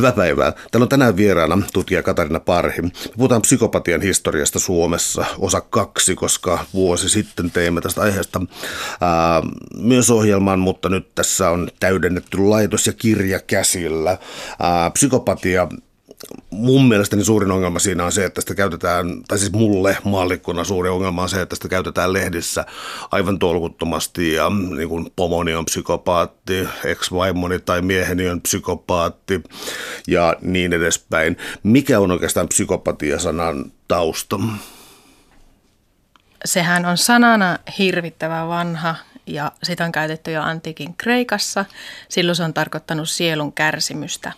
Hyvää päivää. Täällä on tänään vieraana tutkija Katarina Parhi. Me puhutaan psykopatian historiasta Suomessa, osa kaksi, koska vuosi sitten teimme tästä aiheesta ää, myös ohjelman, mutta nyt tässä on täydennetty laitos ja kirja käsillä. Ää, psykopatia mun mielestäni suurin ongelma siinä on se, että sitä käytetään, tai siis mulle maallikkona suuri ongelma on se, että sitä käytetään lehdissä aivan tolkuttomasti ja niin kuin pomoni on psykopaatti, ex-vaimoni tai mieheni on psykopaatti ja niin edespäin. Mikä on oikeastaan psykopatia-sanan tausta? Sehän on sanana hirvittävän vanha ja sitä on käytetty jo antiikin Kreikassa. Silloin se on tarkoittanut sielun kärsimystä.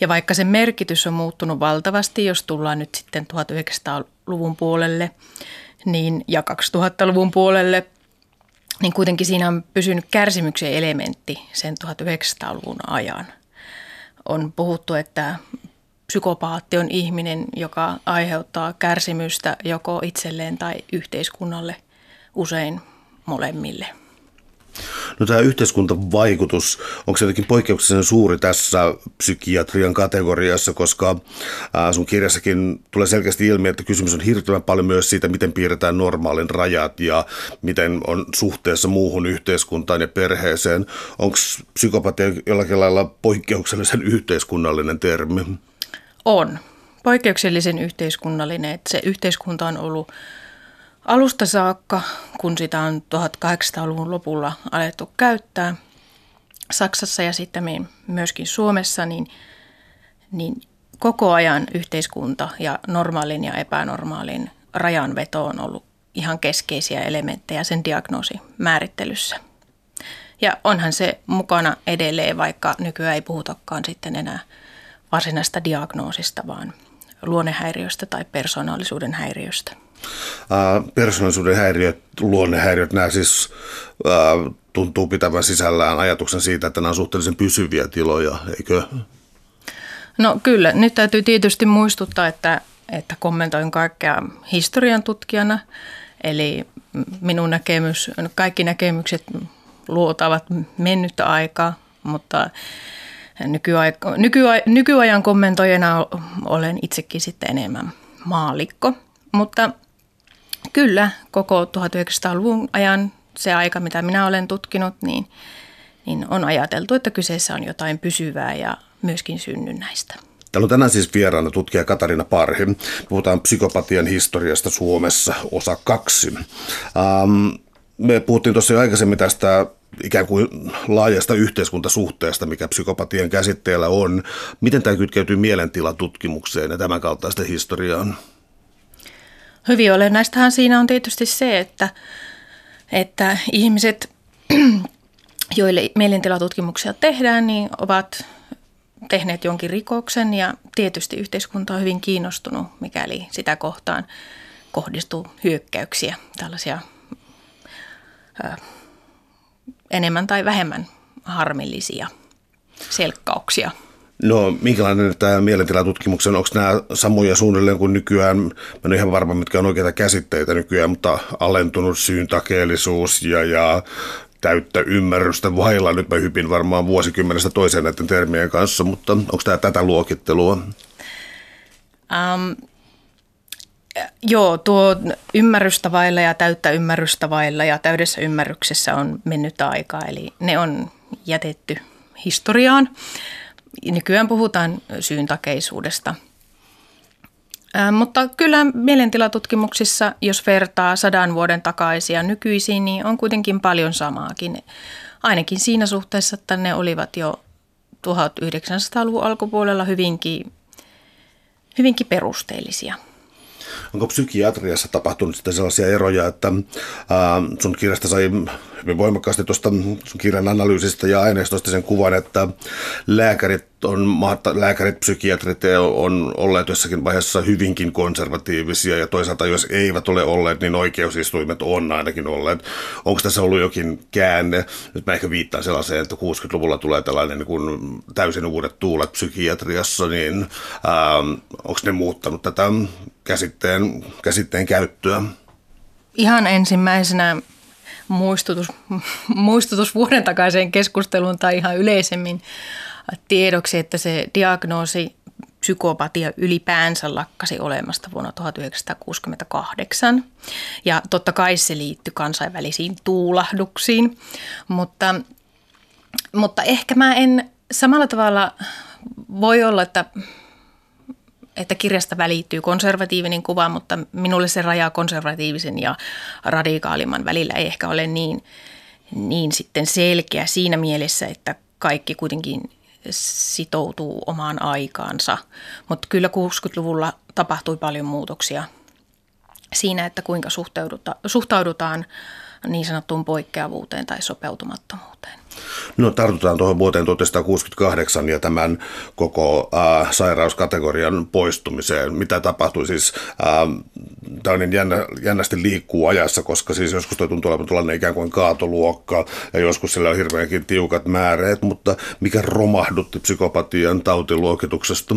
Ja vaikka sen merkitys on muuttunut valtavasti, jos tullaan nyt sitten 1900-luvun puolelle niin, ja 2000-luvun puolelle, niin kuitenkin siinä on pysynyt kärsimyksen elementti sen 1900-luvun ajan. On puhuttu, että psykopaatti on ihminen, joka aiheuttaa kärsimystä joko itselleen tai yhteiskunnalle, usein molemmille. No tämä yhteiskuntavaikutus, onko se jotenkin poikkeuksellisen suuri tässä psykiatrian kategoriassa, koska sun kirjassakin tulee selkeästi ilmi, että kysymys on hirveän paljon myös siitä, miten piirretään normaalin rajat ja miten on suhteessa muuhun yhteiskuntaan ja perheeseen. Onko psykopatia jollakin lailla poikkeuksellisen yhteiskunnallinen termi? On. Poikkeuksellisen yhteiskunnallinen, että se yhteiskunta on ollut alusta saakka, kun sitä on 1800-luvun lopulla alettu käyttää Saksassa ja sitten myöskin Suomessa, niin, niin koko ajan yhteiskunta ja normaalin ja epänormaalin rajanveto on ollut ihan keskeisiä elementtejä sen diagnoosin määrittelyssä. Ja onhan se mukana edelleen, vaikka nykyään ei puhutakaan sitten enää varsinaista diagnoosista, vaan luonnehäiriöstä tai persoonallisuuden häiriöstä. Persoonallisuuden häiriöt, luonnehäiriöt, nämä siis tuntuu pitävän sisällään ajatuksen siitä, että nämä on suhteellisen pysyviä tiloja, eikö? No kyllä, nyt täytyy tietysti muistuttaa, että, että kommentoin kaikkea historian tutkijana, eli minun näkemys, kaikki näkemykset luotavat mennyttä aikaa, mutta nykyaika, nykyajan kommentoijana olen itsekin sitten enemmän maalikko. Mutta Kyllä, koko 1900-luvun ajan se aika, mitä minä olen tutkinut, niin, niin on ajateltu, että kyseessä on jotain pysyvää ja myöskin synnynnäistä. Täällä on tänään siis vieraana tutkija Katarina Parhi. Puhutaan psykopatian historiasta Suomessa, osa kaksi. Ähm, me puhuttiin tuossa jo aikaisemmin tästä ikään kuin laajasta yhteiskuntasuhteesta, mikä psykopatian käsitteellä on. Miten tämä kytkeytyy mielentilatutkimukseen ja tämän kaltaista historiaan? Hyvin olennaistahan siinä on tietysti se, että, että ihmiset, joille mielentilatutkimuksia tehdään, niin ovat tehneet jonkin rikoksen ja tietysti yhteiskunta on hyvin kiinnostunut, mikäli sitä kohtaan kohdistuu hyökkäyksiä, tällaisia ö, enemmän tai vähemmän harmillisia selkkauksia. No minkälainen tämä mielentilatutkimus on? Onko nämä samoja suunnilleen kuin nykyään, mä en ole ihan varma mitkä on oikeita käsitteitä nykyään, mutta alentunut syyntakeellisuus ja, ja täyttä ymmärrystä vailla. Nyt mä hypin varmaan vuosikymmenestä toiseen näiden termien kanssa, mutta onko tämä tätä luokittelua? Um, joo, tuo ymmärrystä vailla ja täyttä ymmärrystä vailla ja täydessä ymmärryksessä on mennyt aikaa, eli ne on jätetty historiaan nykyään puhutaan syyntakeisuudesta. Mutta kyllä mielentilatutkimuksissa, jos vertaa sadan vuoden takaisia nykyisiin, niin on kuitenkin paljon samaakin. Ainakin siinä suhteessa, että ne olivat jo 1900-luvun alkupuolella hyvinkin, hyvinkin perusteellisia. Onko psykiatriassa tapahtunut sitten sellaisia eroja, että ää, sun kirjasta sai hyvin voimakkaasti tuosta sun kirjan analyysistä ja aineistosta sen kuvan, että lääkärit on, lääkärit, psykiatrit on olleet jossakin vaiheessa hyvinkin konservatiivisia ja toisaalta jos eivät ole olleet, niin oikeusistuimet on ainakin olleet. Onko tässä ollut jokin käänne? Nyt mä ehkä viittaan sellaiseen, että 60-luvulla tulee tällainen niin kuin täysin uudet tuulet psykiatriassa, niin onko ne muuttanut tätä käsitteen, käsitteen käyttöä? Ihan ensimmäisenä muistutus, muistutus vuoden takaiseen keskusteluun tai ihan yleisemmin tiedoksi, että se diagnoosi psykopatia ylipäänsä lakkasi olemasta vuonna 1968. Ja totta kai se liittyi kansainvälisiin tuulahduksiin, mutta, mutta ehkä mä en samalla tavalla voi olla, että että kirjasta välittyy konservatiivinen kuva, mutta minulle se raja konservatiivisen ja radikaalimman välillä ei ehkä ole niin, niin sitten selkeä siinä mielessä, että kaikki kuitenkin sitoutuu omaan aikaansa. Mutta kyllä 60-luvulla tapahtui paljon muutoksia siinä, että kuinka suhtaudutaan niin sanottuun poikkeavuuteen tai sopeutumattomuuteen. No tartutaan tuohon vuoteen 1968 ja tämän koko äh, sairauskategorian poistumiseen. Mitä tapahtui siis? Äh, tämä on niin jännä, jännästi liikkuu ajassa, koska siis joskus toi tuntuu olevan tällainen ikään kuin kaatoluokka ja joskus sillä on hirveänkin tiukat määreet, mutta mikä romahdutti psykopatian tautiluokituksesta?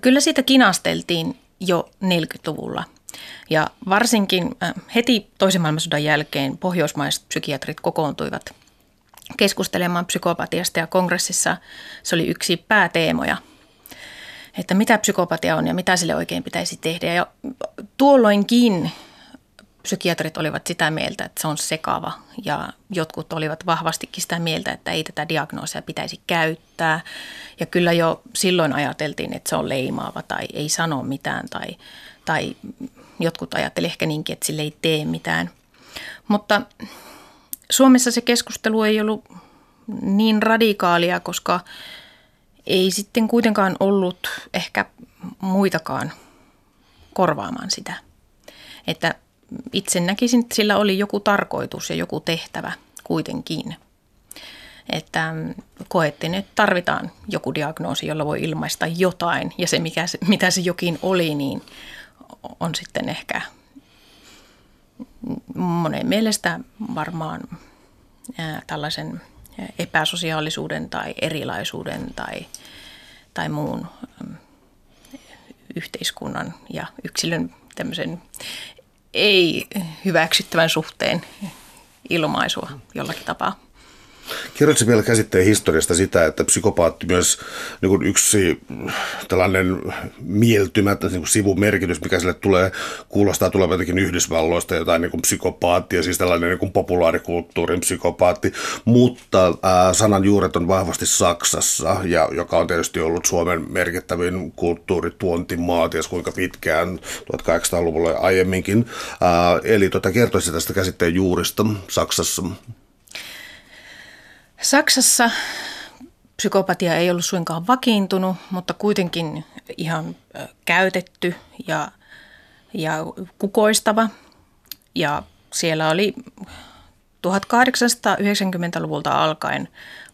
Kyllä siitä kinasteltiin jo 40-luvulla. Ja varsinkin äh, heti toisen maailmansodan jälkeen pohjoismaiset psykiatrit kokoontuivat keskustelemaan psykopatiasta ja kongressissa se oli yksi pääteemoja, että mitä psykopatia on ja mitä sille oikein pitäisi tehdä. Ja tuolloinkin psykiatrit olivat sitä mieltä, että se on sekava ja jotkut olivat vahvastikin sitä mieltä, että ei tätä diagnoosia pitäisi käyttää. Ja kyllä jo silloin ajateltiin, että se on leimaava tai ei sano mitään tai, tai jotkut ajattelivat ehkä niinkin, että sille ei tee mitään. Mutta Suomessa se keskustelu ei ollut niin radikaalia, koska ei sitten kuitenkaan ollut ehkä muitakaan korvaamaan sitä. Että itse näkisin, että sillä oli joku tarkoitus ja joku tehtävä kuitenkin. Että koettiin, että tarvitaan joku diagnoosi, jolla voi ilmaista jotain ja se, mikä se, mitä se jokin oli, niin on sitten ehkä monen mielestä varmaan tällaisen epäsosiaalisuuden tai erilaisuuden tai, tai muun yhteiskunnan ja yksilön tämmöisen ei hyväksyttävän suhteen ilmaisua jollakin tapaa. Kerrotko vielä käsitteen historiasta sitä, että psykopaatti myös niin kuin yksi tällainen mieltymättä niin sivumerkitys, mikä sille tulee, kuulostaa tulevan jotenkin Yhdysvalloista jotain niin psykopaattia, siis tällainen niin kuin populaarikulttuurin psykopaatti, mutta ää, sanan juuret on vahvasti Saksassa, ja, joka on tietysti ollut Suomen merkittävin kulttuurituontimaa, ties kuinka pitkään, 1800-luvulla ja aiemminkin. Ää, eli tota, kertoisi tästä käsitteen juurista Saksassa. Saksassa psykopatia ei ollut suinkaan vakiintunut, mutta kuitenkin ihan käytetty ja, ja kukoistava. Ja siellä oli 1890-luvulta alkaen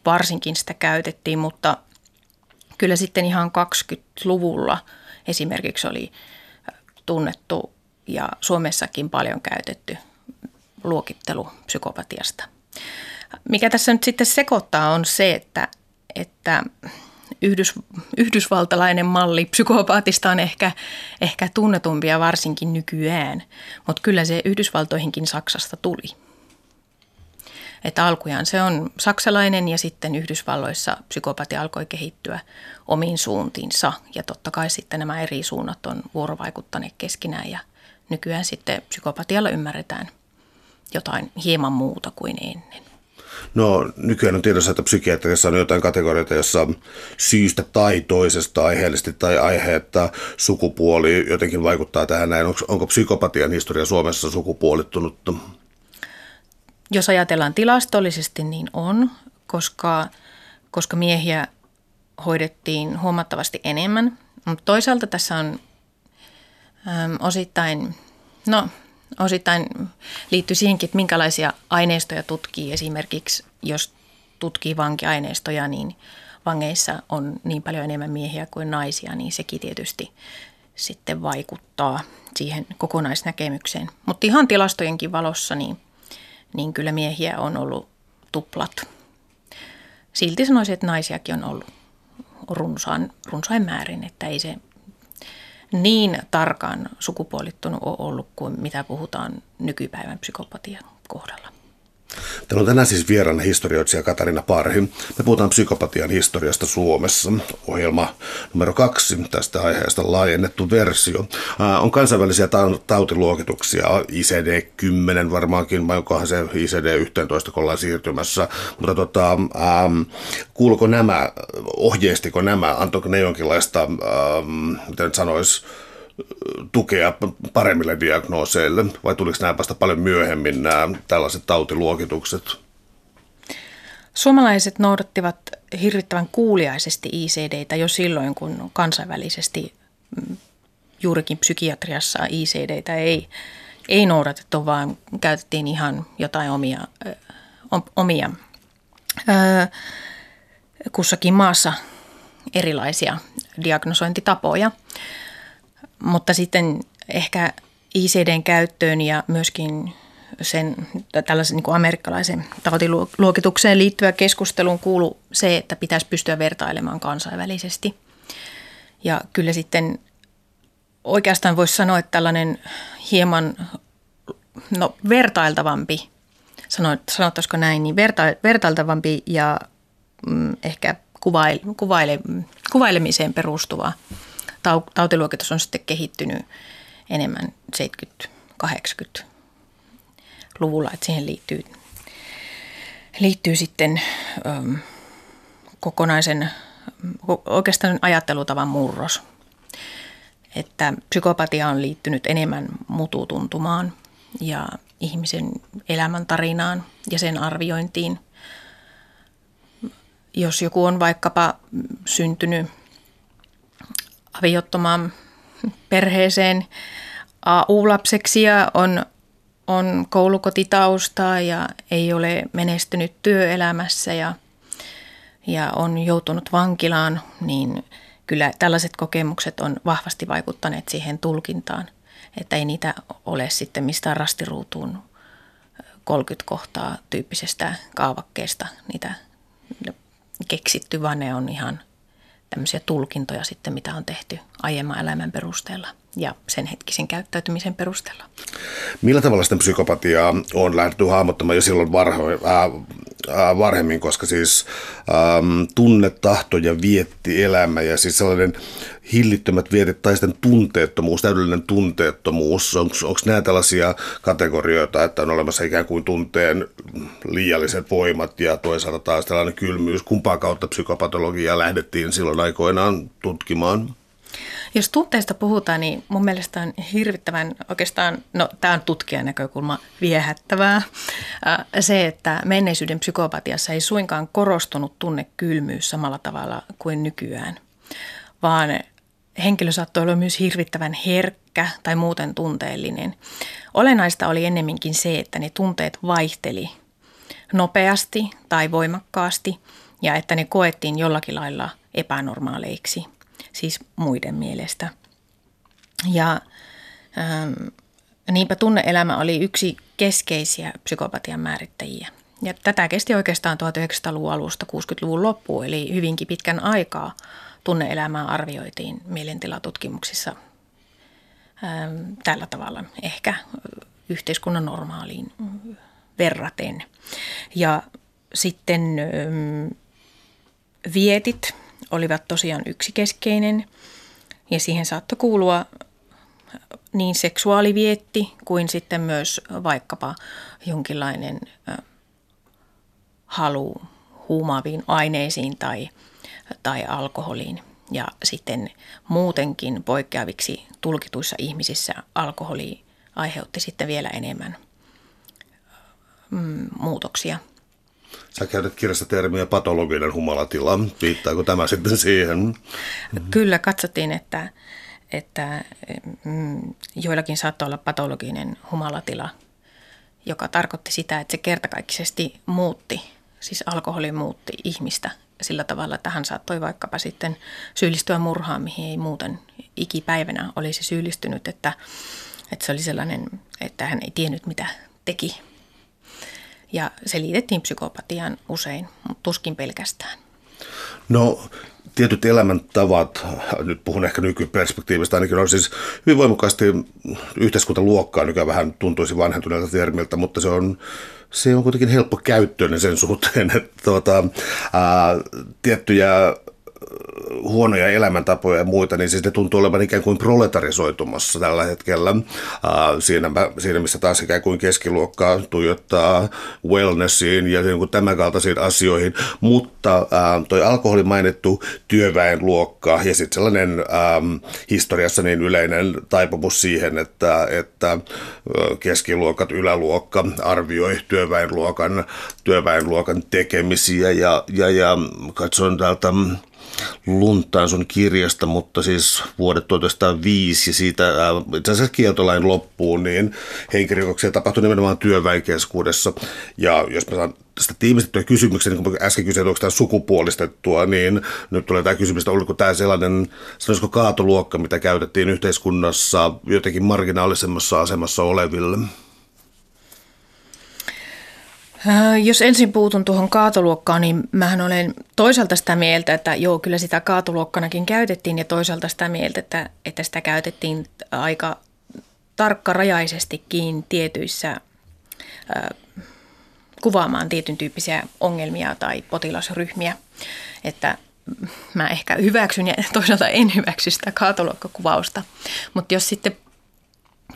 varsinkin sitä käytettiin, mutta kyllä sitten ihan 20-luvulla esimerkiksi oli tunnettu ja Suomessakin paljon käytetty luokittelu psykopatiasta – mikä tässä nyt sitten sekoittaa on se, että, että Yhdys, yhdysvaltalainen malli psykopaatista on ehkä, ehkä tunnetumpia varsinkin nykyään, mutta kyllä se Yhdysvaltoihinkin Saksasta tuli. Että alkujaan se on saksalainen ja sitten Yhdysvalloissa psykopatia alkoi kehittyä omiin suuntiinsa ja totta kai sitten nämä eri suunnat on vuorovaikuttaneet keskenään ja nykyään sitten psykopatialla ymmärretään jotain hieman muuta kuin ennen. No nykyään on tiedossa, että psykiatriassa on jotain kategorioita, jossa syystä tai toisesta aiheellisesti tai aiheetta sukupuoli jotenkin vaikuttaa tähän näin. Onko, onko psykopatian historia Suomessa sukupuolittunut? Jos ajatellaan tilastollisesti, niin on, koska, koska miehiä hoidettiin huomattavasti enemmän. Mutta toisaalta tässä on äm, osittain, no osittain liittyy siihenkin, että minkälaisia aineistoja tutkii. Esimerkiksi jos tutkii vankiaineistoja, niin vangeissa on niin paljon enemmän miehiä kuin naisia, niin sekin tietysti sitten vaikuttaa siihen kokonaisnäkemykseen. Mutta ihan tilastojenkin valossa, niin, niin kyllä miehiä on ollut tuplat. Silti sanoisin, että naisiakin on ollut runsaan, runsain määrin, että ei se niin tarkan sukupuolittunut ole ollut kuin mitä puhutaan nykypäivän psykopatian kohdalla. Täällä on tänään siis vieraana historioitsija Katarina Parhi. Me puhutaan psykopatian historiasta Suomessa. Ohjelma numero kaksi tästä aiheesta laajennettu versio. On kansainvälisiä tautiluokituksia, ICD-10 varmaankin, vai onkohan se ICD-11, kun ollaan siirtymässä. Mutta tota, ähm, kuuluko nämä, ohjeistiko nämä, antoiko ne jonkinlaista, ähm, miten sanoisi, tukea paremmille diagnooseille, vai tuliko nämä vasta paljon myöhemmin nämä tällaiset tautiluokitukset? Suomalaiset noudattivat hirvittävän kuuliaisesti ICDtä jo silloin, kun kansainvälisesti mm, juurikin psykiatriassa ICDtä ei, ei noudatettu, vaan käytettiin ihan jotain omia, omia kussakin maassa erilaisia diagnosointitapoja. Mutta sitten ehkä ICDn käyttöön ja myöskin sen tällaisen niin kuin amerikkalaisen tautiluokitukseen liittyvä keskusteluun kuulu se, että pitäisi pystyä vertailemaan kansainvälisesti. Ja kyllä sitten oikeastaan voisi sanoa, että tällainen hieman no, vertailtavampi, sanottaisiko näin, niin verta, vertailtavampi ja mm, ehkä kuvaile, kuvaile, kuvailemiseen perustuva tautiluokitus on sitten kehittynyt enemmän 70-80-luvulla, että siihen liittyy, liittyy sitten ähm, kokonaisen oikeastaan ajattelutavan murros. Että psykopatia on liittynyt enemmän mututuntumaan ja ihmisen elämän tarinaan ja sen arviointiin. Jos joku on vaikkapa syntynyt aviottomaan perheeseen AU-lapseksi ja on, on koulukotitaustaa ja ei ole menestynyt työelämässä ja, ja on joutunut vankilaan, niin kyllä tällaiset kokemukset on vahvasti vaikuttaneet siihen tulkintaan, että ei niitä ole sitten mistään rastiruutuun 30 kohtaa tyyppisestä kaavakkeesta niitä keksitty, vaan ne on ihan – tämmöisiä tulkintoja sitten, mitä on tehty aiemman elämän perusteella ja sen hetkisen käyttäytymisen perusteella. Millä tavalla sitten psykopatiaa on lähdetty hahmottamaan jo silloin varho, äh, äh, varhemmin, koska siis ähm, tunne, tahto ja vietti elämä ja siis sellainen hillittömät vietit tai sitten tunteettomuus, täydellinen tunteettomuus, onko nämä tällaisia kategorioita, että on olemassa ikään kuin tunteen liialliset voimat ja toisaalta taas tällainen kylmyys, kumpaa kautta psykopatologiaa lähdettiin silloin aikoinaan tutkimaan? Jos tunteista puhutaan, niin mun mielestä on hirvittävän oikeastaan, no tämä on tutkijan näkökulma viehättävää, se, että menneisyyden psykopatiassa ei suinkaan korostunut tunnekylmyys samalla tavalla kuin nykyään, vaan henkilö saattoi olla myös hirvittävän herkkä tai muuten tunteellinen. Olennaista oli ennemminkin se, että ne tunteet vaihteli nopeasti tai voimakkaasti ja että ne koettiin jollakin lailla epänormaaleiksi, siis muiden mielestä. Ja ähm, niinpä tunneelämä oli yksi keskeisiä psykopatian määrittäjiä. Ja tätä kesti oikeastaan 1900-luvun alusta 60-luvun loppuun, eli hyvinkin pitkän aikaa – tunneelämää arvioitiin mielentilatutkimuksissa ähm, tällä tavalla ehkä yhteiskunnan normaaliin verraten. Ja sitten ähm, vietit olivat tosiaan yksi keskeinen ja siihen saattoi kuulua niin seksuaalivietti kuin sitten myös vaikkapa jonkinlainen halu huumaaviin aineisiin tai – tai alkoholiin. Ja sitten muutenkin poikkeaviksi tulkituissa ihmisissä alkoholi aiheutti sitten vielä enemmän mm, muutoksia. Sä käytät kirjassa termiä patologinen humalatila. Viittaako tämä sitten siihen? Kyllä, katsottiin, että, että mm, joillakin saattoi olla patologinen humalatila, joka tarkoitti sitä, että se kertakaikkisesti muutti, siis alkoholi muutti ihmistä sillä tavalla, että hän saattoi vaikkapa sitten syyllistyä murhaan, mihin ei muuten ikipäivänä olisi syyllistynyt, että, että se oli sellainen, että hän ei tiennyt mitä teki. Ja se liitettiin psykopatiaan usein, mutta tuskin pelkästään. No tietyt elämäntavat, nyt puhun ehkä nykyperspektiivistä ainakin, on siis hyvin voimakkaasti yhteiskuntaluokkaa, nykyään vähän tuntuisi vanhentuneelta termiltä, mutta se on se on kuitenkin helppo käyttöinen sen suhteen, että tuota, ää, tiettyjä huonoja elämäntapoja ja muita, niin siis ne tuntuu olevan ikään kuin proletarisoitumassa tällä hetkellä. Siinä, siinä missä taas ikään kuin keskiluokkaa tuijottaa wellnessiin ja niin kuin tämän kaltaisiin asioihin, mutta toi alkoholi mainittu työväenluokka ja sitten sellainen historiassa niin yleinen taipumus siihen, että, että keskiluokat, yläluokka arvioi työväenluokan, työväenluokan tekemisiä ja, ja, ja katsoin täältä luntaan sun kirjasta, mutta siis vuodet 1905 ja siitä äh, itse asiassa kieltolain loppuun, niin henkirikoksia tapahtui nimenomaan työväenkeskuudessa. Ja jos mä saan tästä tiimistettyä kysymyksen, niin kuin äsken kysyin, onko tämä sukupuolistettua, niin nyt tulee tämä kysymys, että oliko tämä sellainen, sanoisiko kaatoluokka, mitä käytettiin yhteiskunnassa jotenkin marginaalisemmassa asemassa oleville? Äh, jos ensin puutun tuohon kaatoluokkaan, niin mähän olen toisaalta sitä mieltä, että joo, kyllä sitä kaatoluokkanakin käytettiin ja toisaalta sitä mieltä, että, että sitä käytettiin aika tarkkarajaisestikin tietyissä äh, kuvaamaan tietyn tyyppisiä ongelmia tai potilasryhmiä. Että mä ehkä hyväksyn ja toisaalta en hyväksy sitä kaatoluokkakuvausta. Mutta jos sitten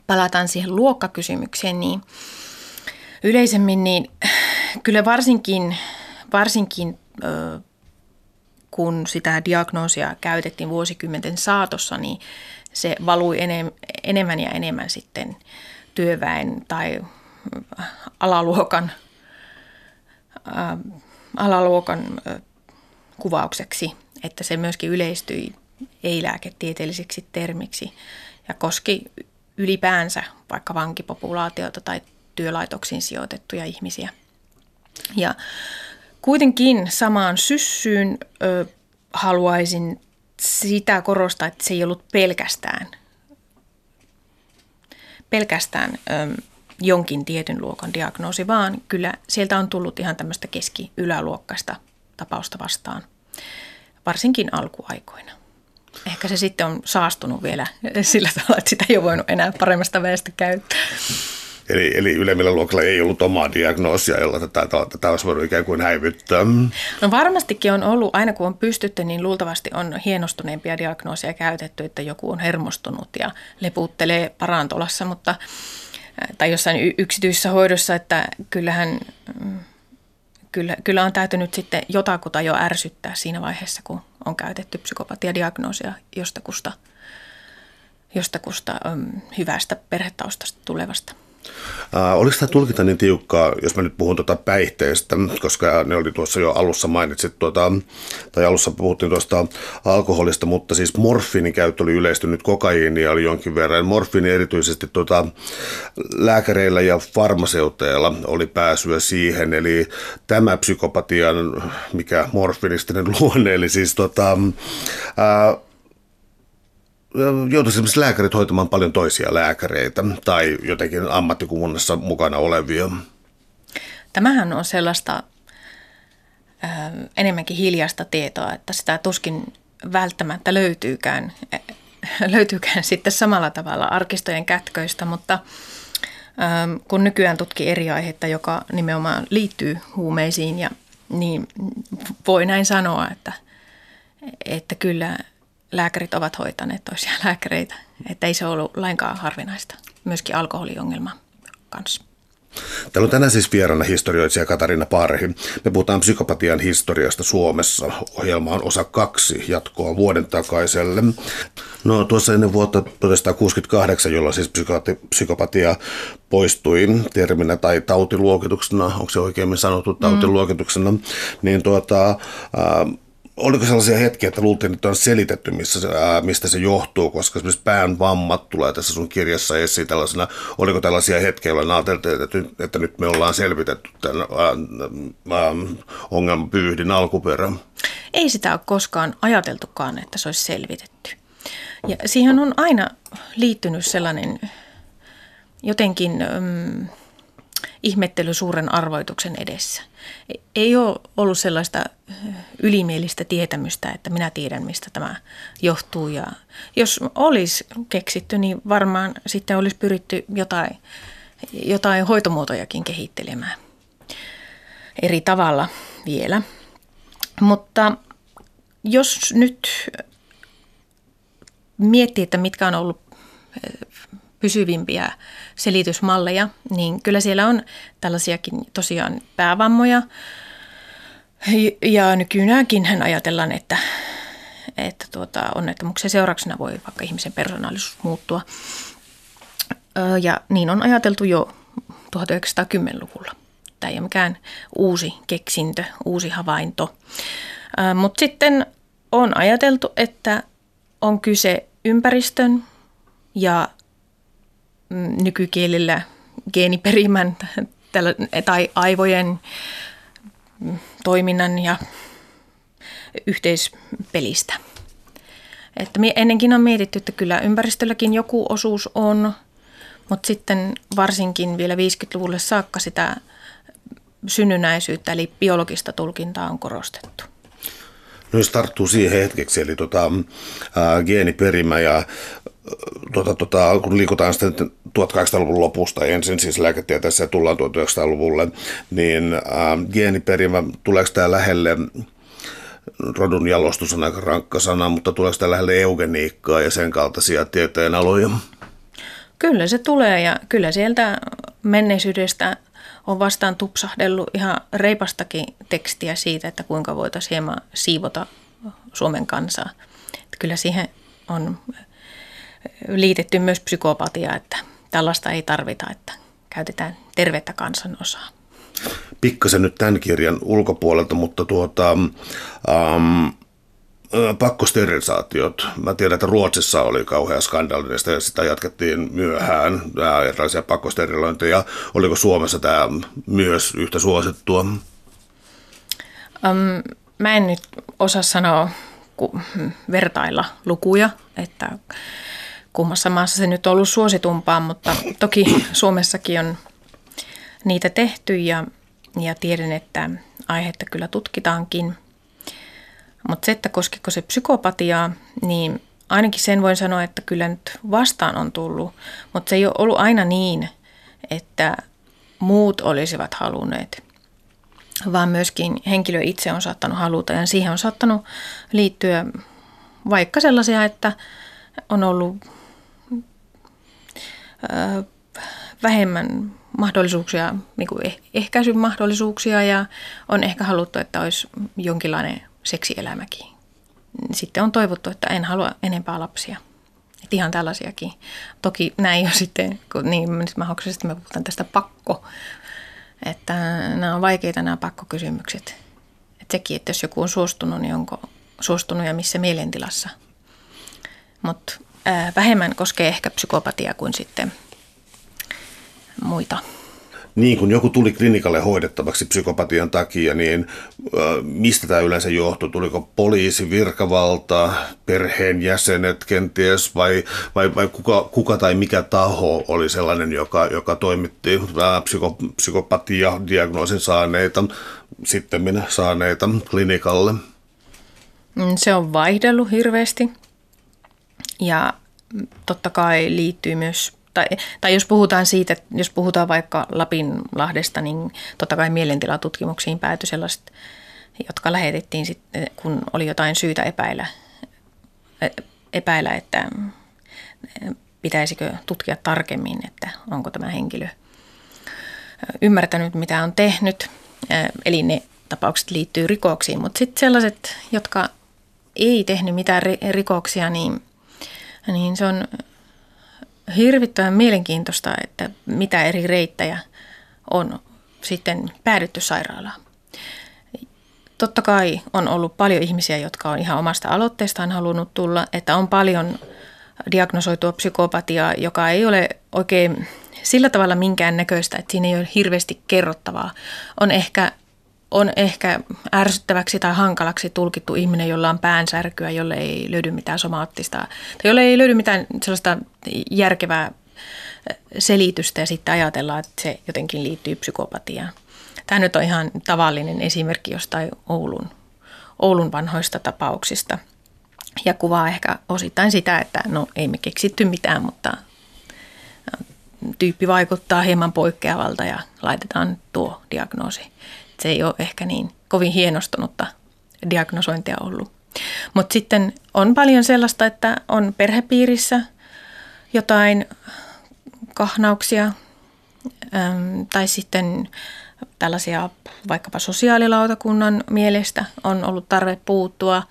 palataan siihen luokkakysymykseen, niin – Yleisemmin niin kyllä varsinkin, varsinkin kun sitä diagnoosia käytettiin vuosikymmenten saatossa, niin se valui enemmän ja enemmän sitten työväen tai alaluokan, alaluokan kuvaukseksi, että se myöskin yleistyi ei-lääketieteelliseksi termiksi ja koski ylipäänsä vaikka vankipopulaatiota tai työlaitoksiin sijoitettuja ihmisiä. Ja kuitenkin samaan syssyyn ö, haluaisin sitä korostaa, että se ei ollut pelkästään, pelkästään ö, jonkin tietyn luokan diagnoosi, vaan kyllä sieltä on tullut ihan tämmöistä keski-yläluokkaista tapausta vastaan, varsinkin alkuaikoina. Ehkä se sitten on saastunut vielä sillä tavalla, että sitä ei ole voinut enää paremmasta väestä käyttää. Eli, eli ylemmillä luokilla ei ollut omaa diagnoosia, jolla tätä, tätä olisi voinut ikään kuin häivyttää. No varmastikin on ollut, aina kun on pystytty, niin luultavasti on hienostuneempia diagnoosia käytetty, että joku on hermostunut ja leputtelee parantolassa, mutta tai jossain yksityisessä hoidossa, että kyllähän mm, kyllä, kyllä on täytynyt sitten jotakuta jo ärsyttää siinä vaiheessa, kun on käytetty psykopatiadiagnoosia jostakusta, jostakusta um, hyvästä perhetaustasta tulevasta. Äh, oliko tämä tulkinta niin tiukkaa, jos mä nyt puhun tuota päihteistä, koska ne oli tuossa jo alussa mainitsit, tuota, tai alussa puhuttiin tuosta alkoholista, mutta siis morfiinin käyttö oli yleistynyt, kokaiinia oli jonkin verran. Morfiini erityisesti tuota, lääkäreillä ja farmaseuteilla oli pääsyä siihen, eli tämä psykopatian, mikä morfinistinen luonne, eli siis tuota, ää, joutuisi esimerkiksi lääkärit hoitamaan paljon toisia lääkäreitä tai jotenkin ammattikunnassa mukana olevia? Tämähän on sellaista enemmänkin hiljasta tietoa, että sitä tuskin välttämättä löytyykään, löytyykään sitten samalla tavalla arkistojen kätköistä, mutta kun nykyään tutkii eri aihetta, joka nimenomaan liittyy huumeisiin, ja, niin voi näin sanoa, että, että kyllä – lääkärit ovat hoitaneet toisia lääkäreitä. Että ei se ollut lainkaan harvinaista, myöskin alkoholiongelma kanssa. Täällä on tänään siis vieraana historioitsija Katarina Parhi. Me puhutaan psykopatian historiasta Suomessa. Ohjelma on osa kaksi jatkoa vuoden takaiselle. No tuossa ennen vuotta 1968, jolloin siis psykopatia poistui terminä tai tautiluokituksena, onko se oikein sanottu tautiluokituksena, mm. niin tuota, äh, oliko sellaisia hetkiä, että luultiin, että on selitetty, missä, ää, mistä se johtuu, koska esimerkiksi pään vammat tulee tässä sun kirjassa esiin tällaisena, oliko tällaisia hetkiä, joilla ajateltiin, että, että, että nyt me ollaan selvitetty tämän ää, ää, ongelmapyyhdin alkuperä? Ei sitä ole koskaan ajateltukaan, että se olisi selvitetty. Ja siihen on aina liittynyt sellainen jotenkin... Mm, ihmettely suuren arvoituksen edessä. Ei ole ollut sellaista ylimielistä tietämystä, että minä tiedän, mistä tämä johtuu. Ja jos olisi keksitty, niin varmaan sitten olisi pyritty jotain, jotain hoitomuotojakin kehittelemään. eri tavalla vielä. Mutta jos nyt miettii, että mitkä on ollut pysyvimpiä selitysmalleja, niin kyllä siellä on tällaisiakin tosiaan päävammoja. Ja nykyäänkin hän ajatellaan, että, että tuota, onnettomuuksien seurauksena voi vaikka ihmisen persoonallisuus muuttua. Ja niin on ajateltu jo 1910-luvulla. Tämä ei ole mikään uusi keksintö, uusi havainto. Mutta sitten on ajateltu, että on kyse ympäristön ja nykykielillä geeniperimän tai aivojen toiminnan ja yhteispelistä. Että ennenkin on mietitty, että kyllä ympäristölläkin joku osuus on, mutta sitten varsinkin vielä 50-luvulle saakka sitä synnynnäisyyttä eli biologista tulkintaa on korostettu. No jos tarttuu siihen hetkeksi, eli tota, ää, geeniperimä ja tota, tota, kun liikutaan sitten 1800-luvun lopusta ensin siis lääketieteessä ja tullaan 1900-luvulle, niin ää, geeniperimä, tuleeko tämä lähelle rodun jalostus on aika rankka sana, mutta tuleeko tämä lähelle eugeniikkaa ja sen kaltaisia tieteen aloja? Kyllä se tulee ja kyllä sieltä menneisyydestä on vastaan tupsahdellut ihan reipastakin tekstiä siitä, että kuinka voitaisiin hieman siivota Suomen kansaa. Että kyllä siihen on liitetty myös psykopatia, että tällaista ei tarvita, että käytetään tervettä kansanosaa. Pikkasen nyt tämän kirjan ulkopuolelta, mutta tuota, ähm, pakkosterilisaatiot. Mä tiedän, että Ruotsissa oli kauhea skandaali, ja sitä jatkettiin myöhään, nämä erilaisia pakkosterilointeja. Oliko Suomessa tämä myös yhtä suosittua? Um, mä en nyt osaa sanoa ku, vertailla lukuja, että kummassa maassa se nyt on ollut suositumpaa, mutta toki Suomessakin on niitä tehty ja, ja tiedän, että aihetta kyllä tutkitaankin – mutta se, että koskiko se psykopatiaa, niin ainakin sen voin sanoa, että kyllä nyt vastaan on tullut. Mutta se ei ole ollut aina niin, että muut olisivat halunneet, vaan myöskin henkilö itse on saattanut haluta. Ja siihen on saattanut liittyä vaikka sellaisia, että on ollut vähemmän mahdollisuuksia, niin kuin eh-, ehkäisyn mahdollisuuksia ja on ehkä haluttu, että olisi jonkinlainen seksielämäkin. Sitten on toivottu, että en halua enempää lapsia. Et ihan tällaisiakin. Toki näin jo sitten, kun niin mahdollisesti me puhutaan tästä pakko, että nämä on vaikeita nämä pakkokysymykset. Et sekin, että jos joku on suostunut, niin onko suostunut ja missä mielentilassa. Mutta vähemmän koskee ehkä psykopatia kuin sitten muita niin kun joku tuli klinikalle hoidettavaksi psykopatian takia, niin mistä tämä yleensä johtui? Tuliko poliisi, virkavalta, perheen jäsenet kenties vai, vai, vai kuka, kuka tai mikä taho oli sellainen, joka, joka toimitti psyko, psykopatia-diagnoosin saaneita, sitten minä saaneita klinikalle? Mm, se on vaihdellut hirveästi ja totta kai liittyy myös tai, tai jos puhutaan siitä, jos puhutaan vaikka Lapin Lahdesta, niin totta kai mielentilatutkimuksiin päätyi sellaiset, jotka lähetettiin sitten, kun oli jotain syytä epäillä, epäillä että pitäisikö tutkia tarkemmin, että onko tämä henkilö ymmärtänyt, mitä on tehnyt. Eli ne tapaukset liittyy rikoksiin, mutta sitten sellaiset, jotka ei tehnyt mitään rikoksia, niin, niin se on hirvittävän mielenkiintoista, että mitä eri reittejä on sitten päädytty sairaalaan. Totta kai on ollut paljon ihmisiä, jotka on ihan omasta aloitteestaan halunnut tulla, että on paljon diagnosoitua psykopatiaa, joka ei ole oikein sillä tavalla minkään näköistä, että siinä ei ole hirveästi kerrottavaa. On ehkä on ehkä ärsyttäväksi tai hankalaksi tulkittu ihminen, jolla on päänsärkyä, jolle ei löydy mitään somaattista, tai jolle ei löydy mitään sellaista järkevää selitystä ja sitten ajatellaan, että se jotenkin liittyy psykopatiaan. Tämä nyt on ihan tavallinen esimerkki jostain Oulun, Oulun vanhoista tapauksista ja kuvaa ehkä osittain sitä, että no ei me keksitty mitään, mutta tyyppi vaikuttaa hieman poikkeavalta ja laitetaan tuo diagnoosi se ei ole ehkä niin kovin hienostunutta diagnosointia ollut. Mutta sitten on paljon sellaista, että on perhepiirissä jotain kahnauksia tai sitten tällaisia vaikkapa sosiaalilautakunnan mielestä on ollut tarve puuttua.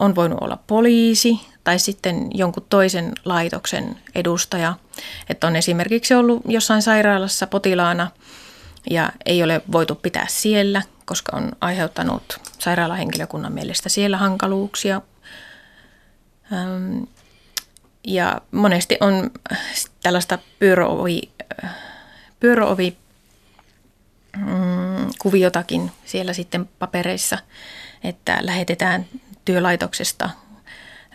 On voinut olla poliisi tai sitten jonkun toisen laitoksen edustaja. Että on esimerkiksi ollut jossain sairaalassa potilaana ja ei ole voitu pitää siellä, koska on aiheuttanut sairaalahenkilökunnan mielestä siellä hankaluuksia. Ja monesti on tällaista pyöröovi, pyöröovi mm, kuviotakin siellä sitten papereissa, että lähetetään työlaitoksesta,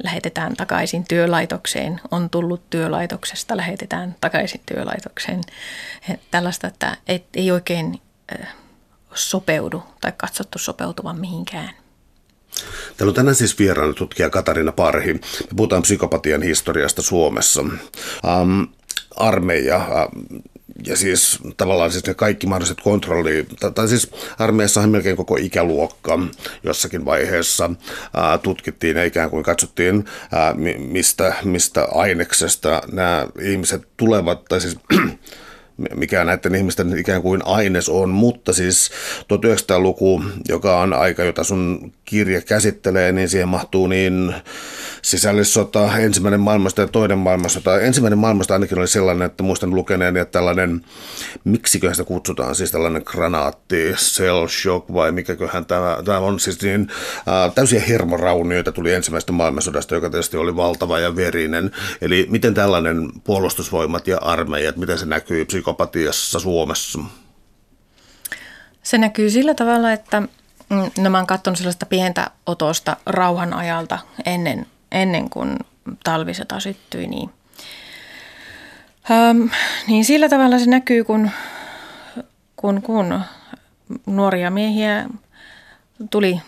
lähetetään takaisin työlaitokseen, on tullut työlaitoksesta, lähetetään takaisin työlaitokseen. Tällaista, että ei oikein sopeudu tai katsottu sopeutuvan mihinkään. Täällä on tänään siis vieraana tutkija Katarina Parhi. Me puhutaan psykopatian historiasta Suomessa. Um, armeija, ja siis tavallaan siis ne kaikki mahdolliset kontrolli, tai, siis armeijassahan melkein koko ikäluokka jossakin vaiheessa ää, tutkittiin ja ikään kuin katsottiin, ää, mistä, mistä aineksesta nämä ihmiset tulevat, tai siis mikä näiden ihmisten ikään kuin aines on, mutta siis 1900-luku, joka on aika, jota sun kirja käsittelee, niin siihen mahtuu niin sisällissota, ensimmäinen maailmasta ja toinen maailmansota. Ensimmäinen maailmasta ainakin oli sellainen, että muistan lukeneen, että tällainen, miksiköhän sitä kutsutaan, siis tällainen granaatti, cell shock vai mikäköhän tämä, tämä on siis niin äh, täysiä hermoraunioita tuli ensimmäisestä maailmansodasta, joka tietysti oli valtava ja verinen. Eli miten tällainen puolustusvoimat ja armeijat, miten se näkyy psykopatiassa Suomessa? Se näkyy sillä tavalla, että mm, no mä oon katsonut sellaista pientä otosta rauhan ajalta ennen ennen kuin talvisota syttyi, niin, ähm, niin sillä tavalla se näkyy, kun, kun, kun nuoria miehiä tuli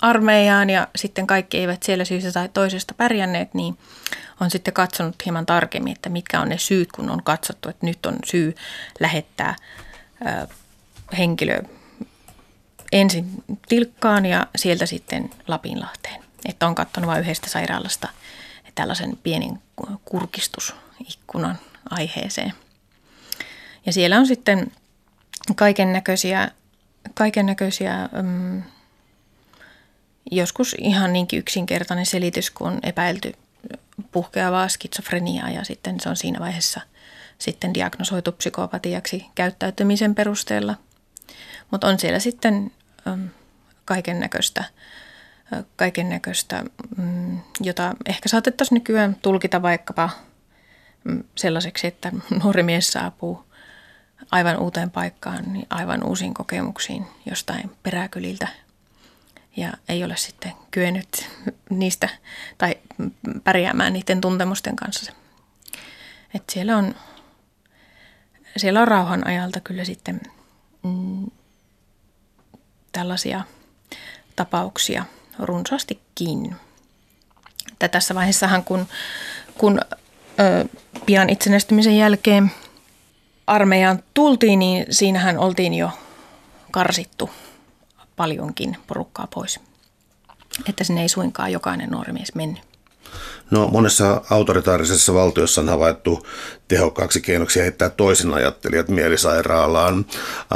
armeijaan ja sitten kaikki eivät siellä syystä tai toisesta pärjänneet, niin on sitten katsonut hieman tarkemmin, että mitkä on ne syyt, kun on katsottu, että nyt on syy lähettää ö, henkilö ensin Tilkkaan ja sieltä sitten Lapinlahteen. Että on katsonut vain yhdestä sairaalasta tällaisen pienen kurkistusikkunan aiheeseen. Ja siellä on sitten kaiken näköisiä, kaiken näköisiä um, joskus ihan niinkin yksinkertainen selitys, kun epäilty puhkeavaa skitsofreniaa ja sitten se on siinä vaiheessa sitten diagnosoitu psykopatiaksi käyttäytymisen perusteella. Mutta on siellä sitten um, kaiken näköistä kaiken näköistä, mm, jota ehkä saatettaisiin nykyään tulkita vaikkapa mm, sellaiseksi, että nuori mies saapuu aivan uuteen paikkaan, niin aivan uusiin kokemuksiin jostain peräkyliltä ja ei ole sitten kyennyt niistä tai pärjäämään niiden tuntemusten kanssa. Et siellä, on, siellä on rauhan ajalta kyllä sitten mm, tällaisia tapauksia – runsaastikin. Että tässä vaiheessahan, kun, kun ö, pian itsenäistymisen jälkeen armeijaan tultiin, niin siinähän oltiin jo karsittu paljonkin porukkaa pois. Että sinne ei suinkaan jokainen nuori mies mennyt. No monessa autoritaarisessa valtiossa on havaittu tehokkaaksi keinoksi heittää toisen ajattelijat mielisairaalaan.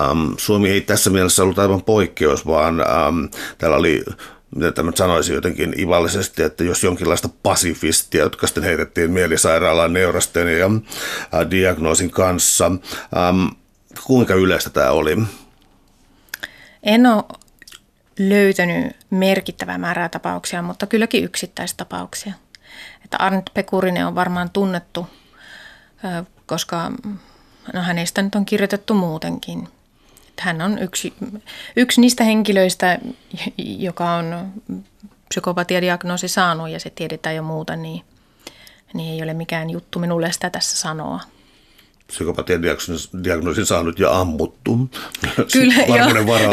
Ähm, Suomi ei tässä mielessä ollut aivan poikkeus, vaan ähm, täällä oli mitä tämä sanoisi jotenkin ivallisesti, että jos jonkinlaista pasifistia, jotka sitten heitettiin mielisairaalaan neurasteen ja äh, diagnoosin kanssa, ähm, kuinka yleistä tämä oli? En ole löytänyt merkittävää määrää tapauksia, mutta kylläkin yksittäistapauksia. Että Arndt Pekurinen on varmaan tunnettu, koska no hänestä nyt on kirjoitettu muutenkin – hän on yksi, yksi niistä henkilöistä, joka on psykopatiadiagnoosi saanut ja se tiedetään jo muuta, niin, niin ei ole mikään juttu minulle sitä tässä sanoa. Psykopatian diagnoosin saanut ja ammuttu. Kyllä, jo,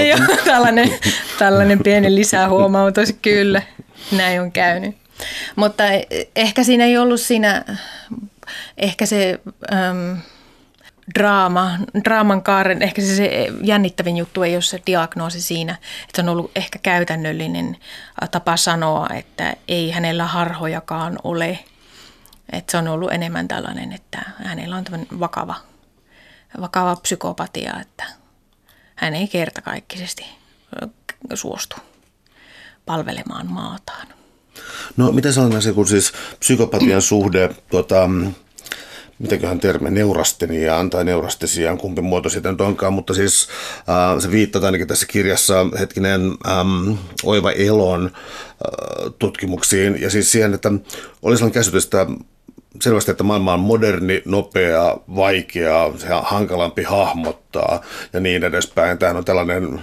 jo, tällainen, tällainen pieni lisähuomautus, kyllä, näin on käynyt. Mutta ehkä siinä ei ollut siinä, ehkä se... Ähm, draama, draaman kaaren, ehkä se, se jännittävin juttu ei ole se diagnoosi siinä, että se on ollut ehkä käytännöllinen tapa sanoa, että ei hänellä harhojakaan ole. Että se on ollut enemmän tällainen, että hänellä on tämmöinen vakava, vakava psykopatia, että hän ei kertakaikkisesti suostu palvelemaan maataan. No mitä sellainen asia kuin siis psykopatian suhde tuota, mitäköhän termi, neurasteniaan tai neurastesiaan, kumpi muoto siitä nyt onkaan, mutta siis äh, se viittaa ainakin tässä kirjassa hetkinen ähm, Oiva Elon äh, tutkimuksiin ja siis siihen, että oli sellainen käsitys, että selvästi, että maailma on moderni, nopea, vaikea, hankalampi hahmottaa ja niin edespäin. Tämä on tällainen,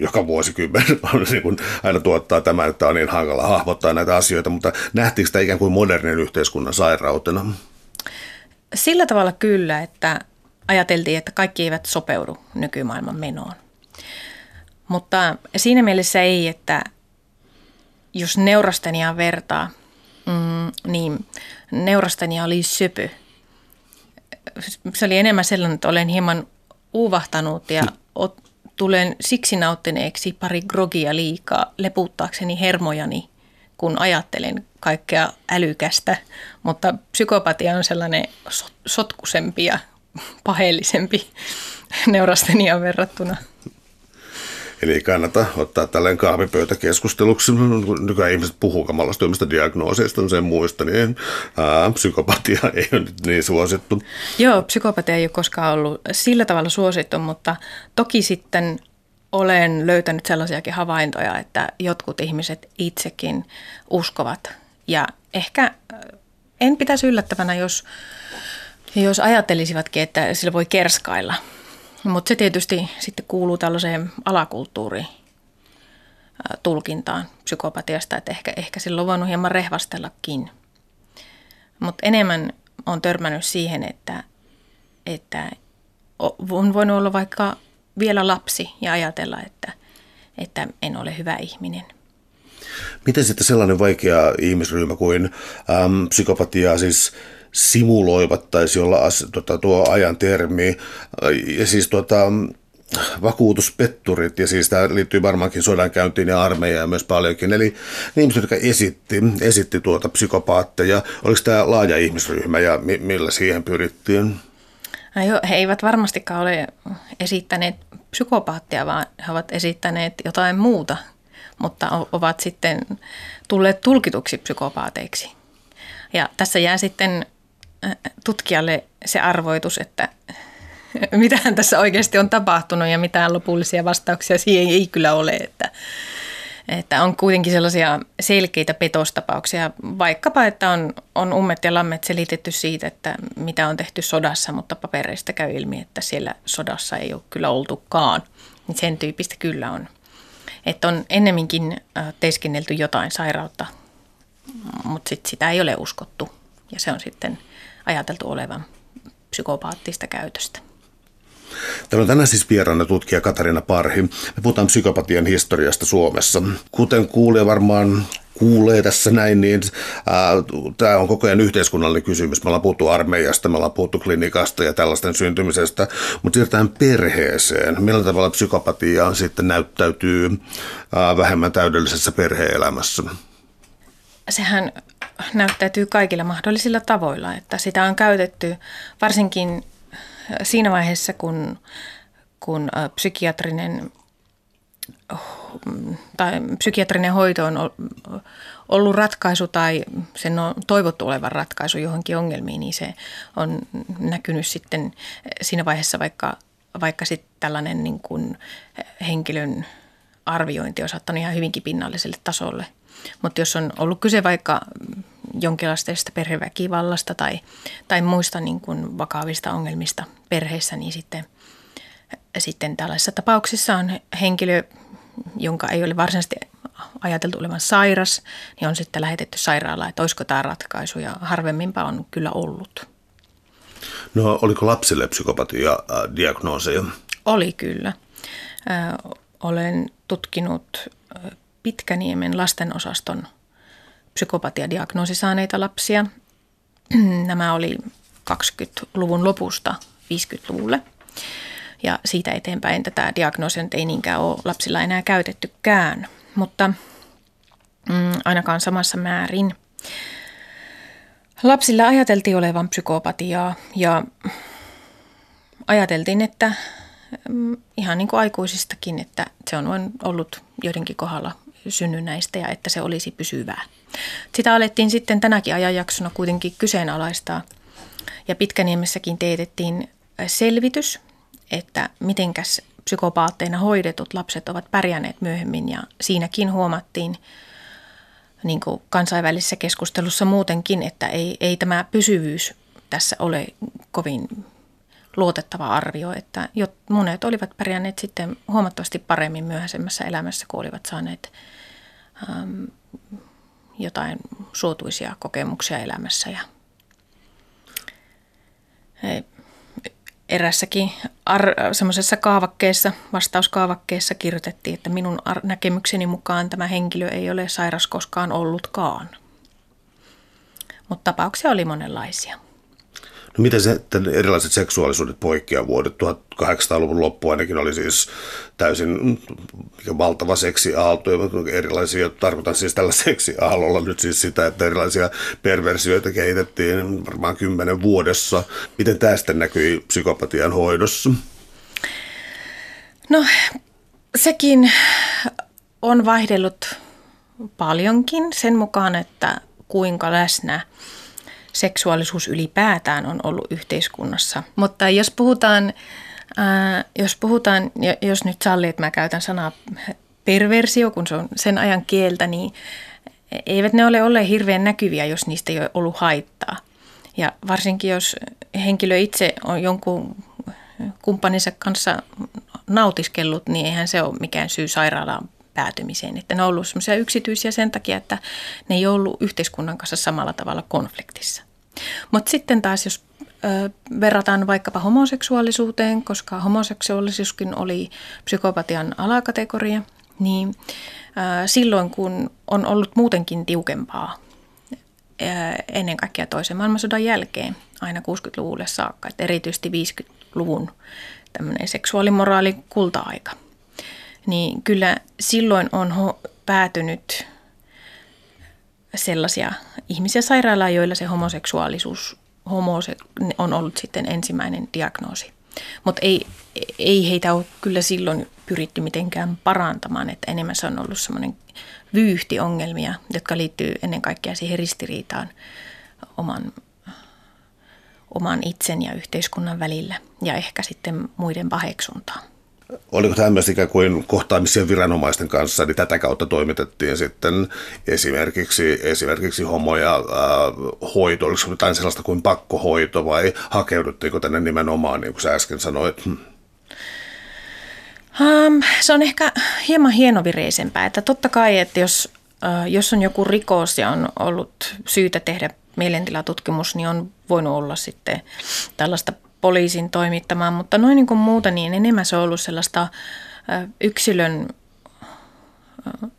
joka vuosikymmen niin kuin aina tuottaa tämä, että on niin hankala hahmottaa näitä asioita, mutta nähtiinkö sitä ikään kuin modernin yhteiskunnan sairautena? Sillä tavalla kyllä, että ajateltiin, että kaikki eivät sopeudu nykymaailman menoon. Mutta siinä mielessä ei, että jos neurastenia vertaa, mm, niin neurastenia oli söpö. Se oli enemmän sellainen, että olen hieman uuvahtanut ja tulen siksi nauttineeksi pari grogia liikaa leputtaakseni hermojani, kun ajattelen kaikkea älykästä, mutta psykopatia on sellainen sotkusempi ja paheellisempi neurasteniaan verrattuna. Eli ei kannata ottaa tällainen kahvipöytäkeskusteluksi, nykyään ihmiset puhuu kamalastyömistä diagnooseista, sen muista, niin ää, psykopatia ei ole nyt niin suosittu. Joo, psykopatia ei ole koskaan ollut sillä tavalla suosittu, mutta toki sitten olen löytänyt sellaisiakin havaintoja, että jotkut ihmiset itsekin uskovat ja ehkä äh, en pitäisi yllättävänä, jos, jos ajattelisivatkin, että sillä voi kerskailla. Mutta se tietysti sitten kuuluu tällaiseen alakulttuuriin äh, tulkintaan psykopatiasta, että ehkä, ehkä silloin on voinut hieman rehvastellakin. Mutta enemmän on törmännyt siihen, että, että on voinut olla vaikka vielä lapsi ja ajatella, että, että en ole hyvä ihminen – Miten sitten sellainen vaikea ihmisryhmä kuin äm, psykopatia siis simuloivat, taisi olla as, tota, tuo ajan termi, ja siis tuota, vakuutuspetturit, ja siis tämä liittyy varmaankin sodankäyntiin ja armeijaan myös paljonkin. Eli ihmiset, jotka esitti, esitti tuota psykopaatteja, oliko tämä laaja ihmisryhmä ja mi- millä siihen pyrittiin? No jo, he eivät varmastikaan ole esittäneet psykopaattia, vaan he ovat esittäneet jotain muuta mutta ovat sitten tulleet tulkituksi psykopaateiksi. Ja tässä jää sitten äh, tutkijalle se arvoitus, että mitähän tässä oikeasti on tapahtunut ja mitään lopullisia vastauksia siihen ei kyllä ole. Että, että on kuitenkin sellaisia selkeitä petostapauksia, vaikkapa, että on, on ummet ja lammet selitetty siitä, että mitä on tehty sodassa, mutta papereista käy ilmi, että siellä sodassa ei ole kyllä oltukaan. Niin sen tyyppistä kyllä on että on ennemminkin teeskennelty jotain sairautta, mutta sit sitä ei ole uskottu ja se on sitten ajateltu olevan psykopaattista käytöstä. Täällä on tänään siis vieraana tutkija Katarina Parhi. Me puhutaan psykopatian historiasta Suomessa. Kuten kuulee varmaan kuulee tässä näin, niin tämä on koko ajan yhteiskunnallinen kysymys. Me ollaan puhuttu armeijasta, me ollaan puhuttu klinikasta ja tällaisten syntymisestä, mutta siirrytään perheeseen. Millä tavalla psykopatia sitten näyttäytyy ää, vähemmän täydellisessä perheelämässä? Sehän näyttäytyy kaikilla mahdollisilla tavoilla, että sitä on käytetty varsinkin siinä vaiheessa, kun, kun psykiatrinen tai psykiatrinen hoito on ollut ratkaisu tai sen on toivottu olevan ratkaisu johonkin ongelmiin, niin se on näkynyt sitten siinä vaiheessa vaikka, vaikka sitten tällainen niin kuin henkilön arviointi on saattanut ihan hyvinkin pinnalliselle tasolle. Mutta jos on ollut kyse vaikka jonkinlaisesta perheväkivallasta tai, tai muista niin kuin vakavista ongelmista perheessä, niin sitten, sitten tällaisissa tapauksissa on henkilö, jonka ei ole varsinaisesti ajateltu olevan sairas, niin on sitten lähetetty sairaalaan, että olisiko tämä ratkaisu ja harvemminpa on kyllä ollut. No oliko lapsille psykopatia-diagnooseja? Oli kyllä. Olen tutkinut Pitkäniemen lastenosaston psykopatiadiagnoosi saaneita lapsia. Nämä oli 20-luvun lopusta 50-luvulle. Ja siitä eteenpäin tätä diagnoosia ei niinkään ole lapsilla enää käytettykään, mutta mm, ainakaan samassa määrin. Lapsilla ajateltiin olevan psykopatiaa ja ajateltiin, että mm, ihan niin kuin aikuisistakin, että se on ollut joidenkin kohdalla synnynnäistä ja että se olisi pysyvää. Sitä alettiin sitten tänäkin ajanjaksona kuitenkin kyseenalaistaa. Ja Pitkäniemessäkin teetettiin selvitys, että mitenkäs psykopaatteina hoidetut lapset ovat pärjänneet myöhemmin. Ja siinäkin huomattiin niin kuin kansainvälisessä keskustelussa muutenkin, että ei, ei tämä pysyvyys tässä ole kovin luotettava arvio, että monet olivat pärjänneet sitten huomattavasti paremmin myöhäisemmässä elämässä, kun olivat saaneet äm, jotain suotuisia kokemuksia elämässä. Ja erässäkin ar- semmoisessa kaavakkeessa, vastauskaavakkeessa kirjoitettiin, että minun ar- näkemykseni mukaan tämä henkilö ei ole sairas koskaan ollutkaan. Mutta tapauksia oli monenlaisia. No miten se, erilaiset seksuaalisuudet poikkeaa vuodet 1800-luvun loppu ainakin oli siis täysin valtava seksiaalto, erilaisia, tarkoitan siis tällä seksiaallolla nyt siis sitä, että erilaisia perversioita kehitettiin varmaan kymmenen vuodessa. Miten tästä näkyi psykopatian hoidossa? No sekin on vaihdellut paljonkin sen mukaan, että kuinka läsnä – seksuaalisuus ylipäätään on ollut yhteiskunnassa. Mutta jos puhutaan, ää, jos puhutaan, jos nyt sallii, että mä käytän sanaa perversio, kun se on sen ajan kieltä, niin eivät ne ole olleet hirveän näkyviä, jos niistä ei ole ollut haittaa. Ja varsinkin jos henkilö itse on jonkun kumppaninsa kanssa nautiskellut, niin eihän se ole mikään syy sairaalaan päätymiseen. Että ne on ollut semmoisia yksityisiä sen takia, että ne ei ollut yhteiskunnan kanssa samalla tavalla konfliktissa. Mutta sitten taas, jos ö, verrataan vaikkapa homoseksuaalisuuteen, koska homoseksuaalisuuskin oli psykopatian alakategoria, niin ö, silloin kun on ollut muutenkin tiukempaa ö, ennen kaikkea toisen maailmansodan jälkeen, aina 60-luvulle saakka, että erityisesti 50-luvun tämmöinen seksuaalimoraali kulta-aika – niin kyllä silloin on ho- päätynyt sellaisia ihmisiä sairaalaan, joilla se homoseksuaalisuus homose- on ollut sitten ensimmäinen diagnoosi. Mutta ei, ei heitä ole kyllä silloin pyritty mitenkään parantamaan, että enemmän se on ollut semmoinen vyyhtiongelmia, jotka liittyy ennen kaikkea siihen ristiriitaan oman, oman itsen ja yhteiskunnan välillä ja ehkä sitten muiden paheksuntaan oliko tämmöistä ikään kuin kohtaamisia viranomaisten kanssa, niin tätä kautta toimitettiin sitten esimerkiksi, esimerkiksi homo- ja äh, hoito, oliko jotain sellaista kuin pakkohoito vai hakeuduttiinko tänne nimenomaan, niin kuin sä äsken sanoit? Um, se on ehkä hieman hienovireisempää, että totta kai, että jos, uh, jos on joku rikos ja on ollut syytä tehdä mielentilatutkimus, niin on voinut olla sitten tällaista poliisin toimittamaan, mutta noin niin kuin muuta, niin enemmän se on ollut sellaista yksilön,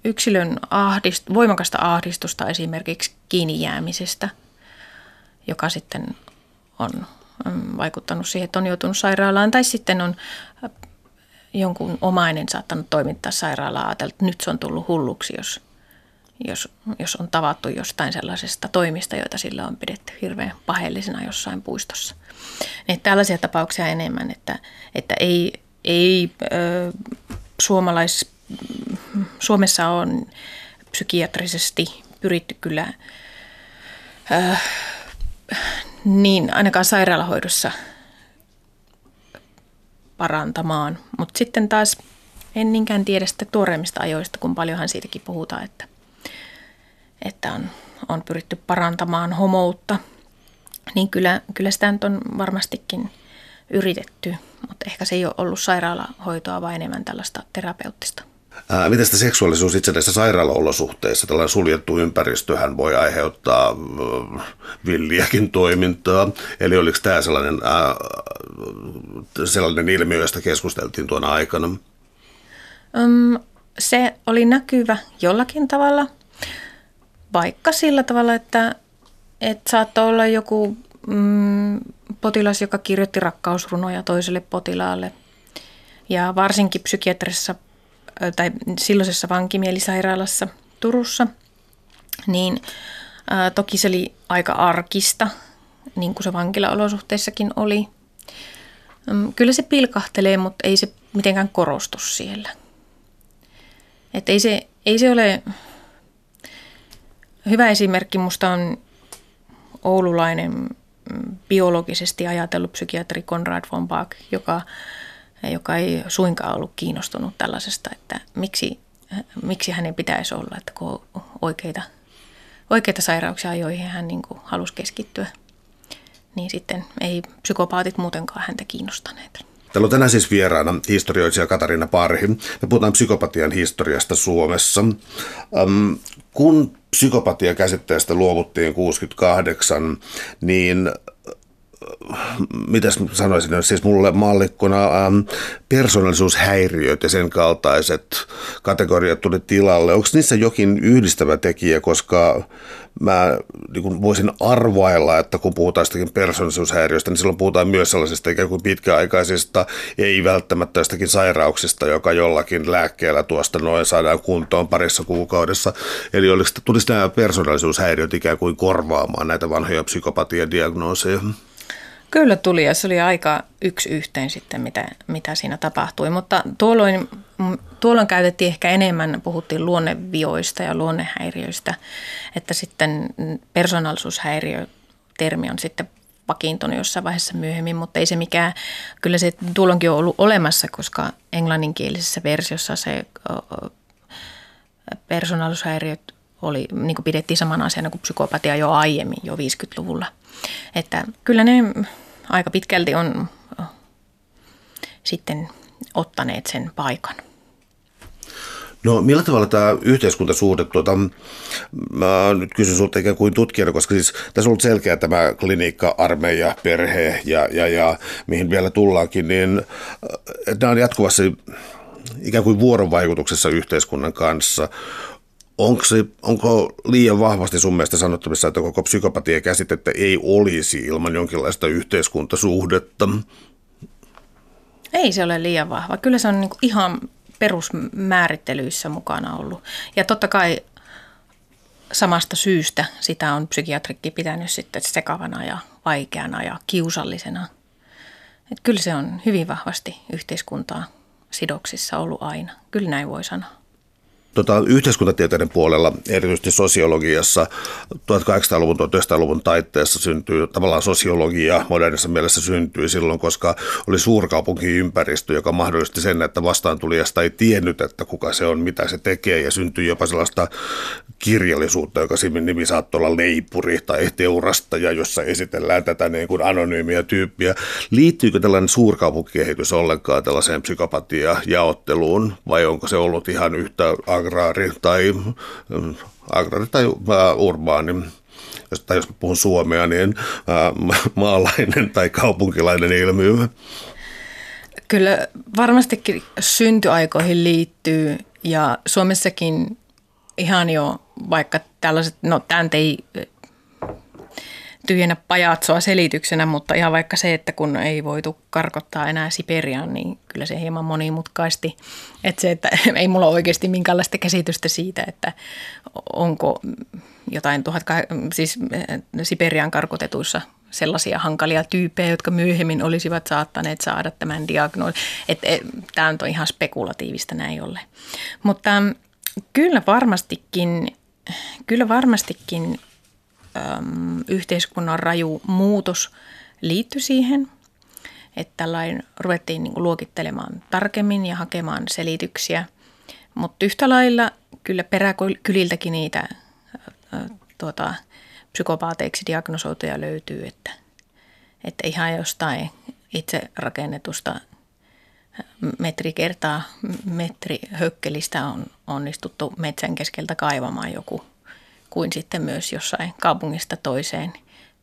yksilön ahdist, voimakasta ahdistusta esimerkiksi kiinni jäämisestä, joka sitten on vaikuttanut siihen, että on joutunut sairaalaan tai sitten on jonkun omainen saattanut toimittaa sairaalaa ajatella, että nyt se on tullut hulluksi, jos, jos, jos on tavattu jostain sellaisesta toimista, joita sillä on pidetty hirveän paheellisena jossain puistossa. Niin tällaisia tapauksia enemmän, että, että ei, ei ö, suomalais, Suomessa on psykiatrisesti pyritty kyllä ö, niin ainakaan sairaalahoidossa parantamaan. Mutta sitten taas en niinkään tiedä sitä tuoreimmista ajoista, kun paljonhan siitäkin puhutaan, että, että on, on pyritty parantamaan homoutta – niin kyllä, kyllä sitä nyt on varmastikin yritetty, mutta ehkä se ei ole ollut sairaalahoitoa, vaan enemmän tällaista terapeuttista. Ää, miten sitä seksuaalisuus itse näissä sairaalaolosuhteissa, tällainen suljettu ympäristöhän voi aiheuttaa äh, villiäkin toimintaa. Eli oliko tämä sellainen, äh, sellainen ilmiö, josta keskusteltiin tuona aikana? Um, se oli näkyvä jollakin tavalla, vaikka sillä tavalla, että että saattoi olla joku mm, potilas, joka kirjoitti rakkausrunoja toiselle potilaalle. Ja varsinkin psykiatrisessa tai silloisessa vankimielisairaalassa Turussa, niin ää, toki se oli aika arkista, niin kuin se vankilaolosuhteissakin oli. Kyllä se pilkahtelee, mutta ei se mitenkään korostu siellä. Et ei, se, ei se ole... Hyvä esimerkki musta on oululainen mm, biologisesti ajatellut psykiatri Konrad von Bach, joka, joka ei suinkaan ollut kiinnostunut tällaisesta, että miksi, miksi hänen pitäisi olla, että kun oikeita, oikeita sairauksia, joihin hän niin kuin halusi keskittyä, niin sitten ei psykopaatit muutenkaan häntä kiinnostaneet. Täällä on tänään siis vieraana historioitsija Katarina Parhi. Me puhutaan psykopatian historiasta Suomessa. Um, kun psykopatia käsitteestä luovuttiin 68, niin mitäs sanoisin, siis mulle mallikkona ähm, persoonallisuushäiriöt ja sen kaltaiset kategoriat tuli tilalle. Onko niissä jokin yhdistävä tekijä, koska mä niin voisin arvailla, että kun puhutaan sitäkin persoonallisuushäiriöistä, niin silloin puhutaan myös sellaisista ikään kuin pitkäaikaisista, ei välttämättä jostakin sairauksista, joka jollakin lääkkeellä tuosta noin saadaan kuntoon parissa kuukaudessa. Eli oliko, tulisi nämä persoonallisuushäiriöt ikään kuin korvaamaan näitä vanhoja psykopatiadiagnooseja? Kyllä tuli ja se oli aika yksi yhteen sitten, mitä, mitä siinä tapahtui. Mutta tuolloin, tuolloin käytettiin ehkä enemmän, puhuttiin luonnevioista ja luonnehäiriöistä, että sitten persoonallisuushäiriö termi on sitten vakiintunut jossain vaiheessa myöhemmin, mutta ei se mikään, kyllä se tuolloinkin on ollut olemassa, koska englanninkielisessä versiossa se persoonallisuushäiriöt oli, niin kuin pidettiin samana asiana kuin psykopatia jo aiemmin, jo 50-luvulla. Että kyllä ne aika pitkälti on sitten ottaneet sen paikan. No millä tavalla tämä yhteiskuntasuhde, tuota, mä nyt kysyn sinulta ikään kuin tutkijana, koska siis tässä on ollut selkeä tämä klinikka, armeija, perhe ja, ja, ja mihin vielä tullaankin, niin nämä on jatkuvassa ikään kuin vuorovaikutuksessa yhteiskunnan kanssa. Onko, se, onko liian vahvasti sun mielestä sanottavissa, että koko psykopatia käsitettä ei olisi ilman jonkinlaista yhteiskuntasuhdetta? Ei se ole liian vahva. Kyllä se on niin ihan perusmäärittelyissä mukana ollut. Ja totta kai samasta syystä sitä on psykiatrikki pitänyt sitten sekavana ja vaikeana ja kiusallisena. Et kyllä se on hyvin vahvasti yhteiskuntaa sidoksissa ollut aina. Kyllä näin voi sanoa tota, yhteiskuntatieteiden puolella, erityisesti sosiologiassa, 1800-luvun, 1900-luvun taitteessa syntyy tavallaan sosiologia modernissa mielessä syntyi silloin, koska oli suurkaupunkiympäristö, joka mahdollisti sen, että vastaantulijasta ei tiennyt, että kuka se on, mitä se tekee, ja syntyi jopa sellaista kirjallisuutta, joka nimi saattoi olla leipuri tai teurastaja, jossa esitellään tätä niin kuin anonyymiä tyyppiä. Liittyykö tällainen suurkaupunkikehitys ollenkaan tällaiseen psykopatia-jaotteluun, vai onko se ollut ihan yhtä agraari tai, mm, agraari tai äh, urbaani jos, tai jos puhun suomea, niin äh, maalainen tai kaupunkilainen ilmiö. Kyllä varmastikin syntyaikoihin liittyy ja Suomessakin ihan jo vaikka tällaiset, no tämän ei tyhjennä pajatsoa selityksenä, mutta ihan vaikka se, että kun ei voitu karkottaa enää Siperiaan, niin kyllä se hieman monimutkaisti. Että se, että ei mulla oikeasti minkäänlaista käsitystä siitä, että onko jotain tuhat, siis Siperian karkotetuissa sellaisia hankalia tyyppejä, jotka myöhemmin olisivat saattaneet saada tämän diagnoosin. Että et, tämä on ihan spekulatiivista näin ollen. Mutta kyllä varmastikin, kyllä varmastikin äm, yhteiskunnan raju muutos liittyi siihen, että tällainen ruvettiin niin kuin luokittelemaan tarkemmin ja hakemaan selityksiä. Mutta yhtä lailla kyllä peräkyliltäkin niitä ä, tuota, psykopaateiksi diagnosoituja löytyy, että, että ihan jostain itse rakennetusta metri kertaa metri hökkelistä on onnistuttu metsän keskeltä kaivamaan joku kuin sitten myös jossain kaupungista toiseen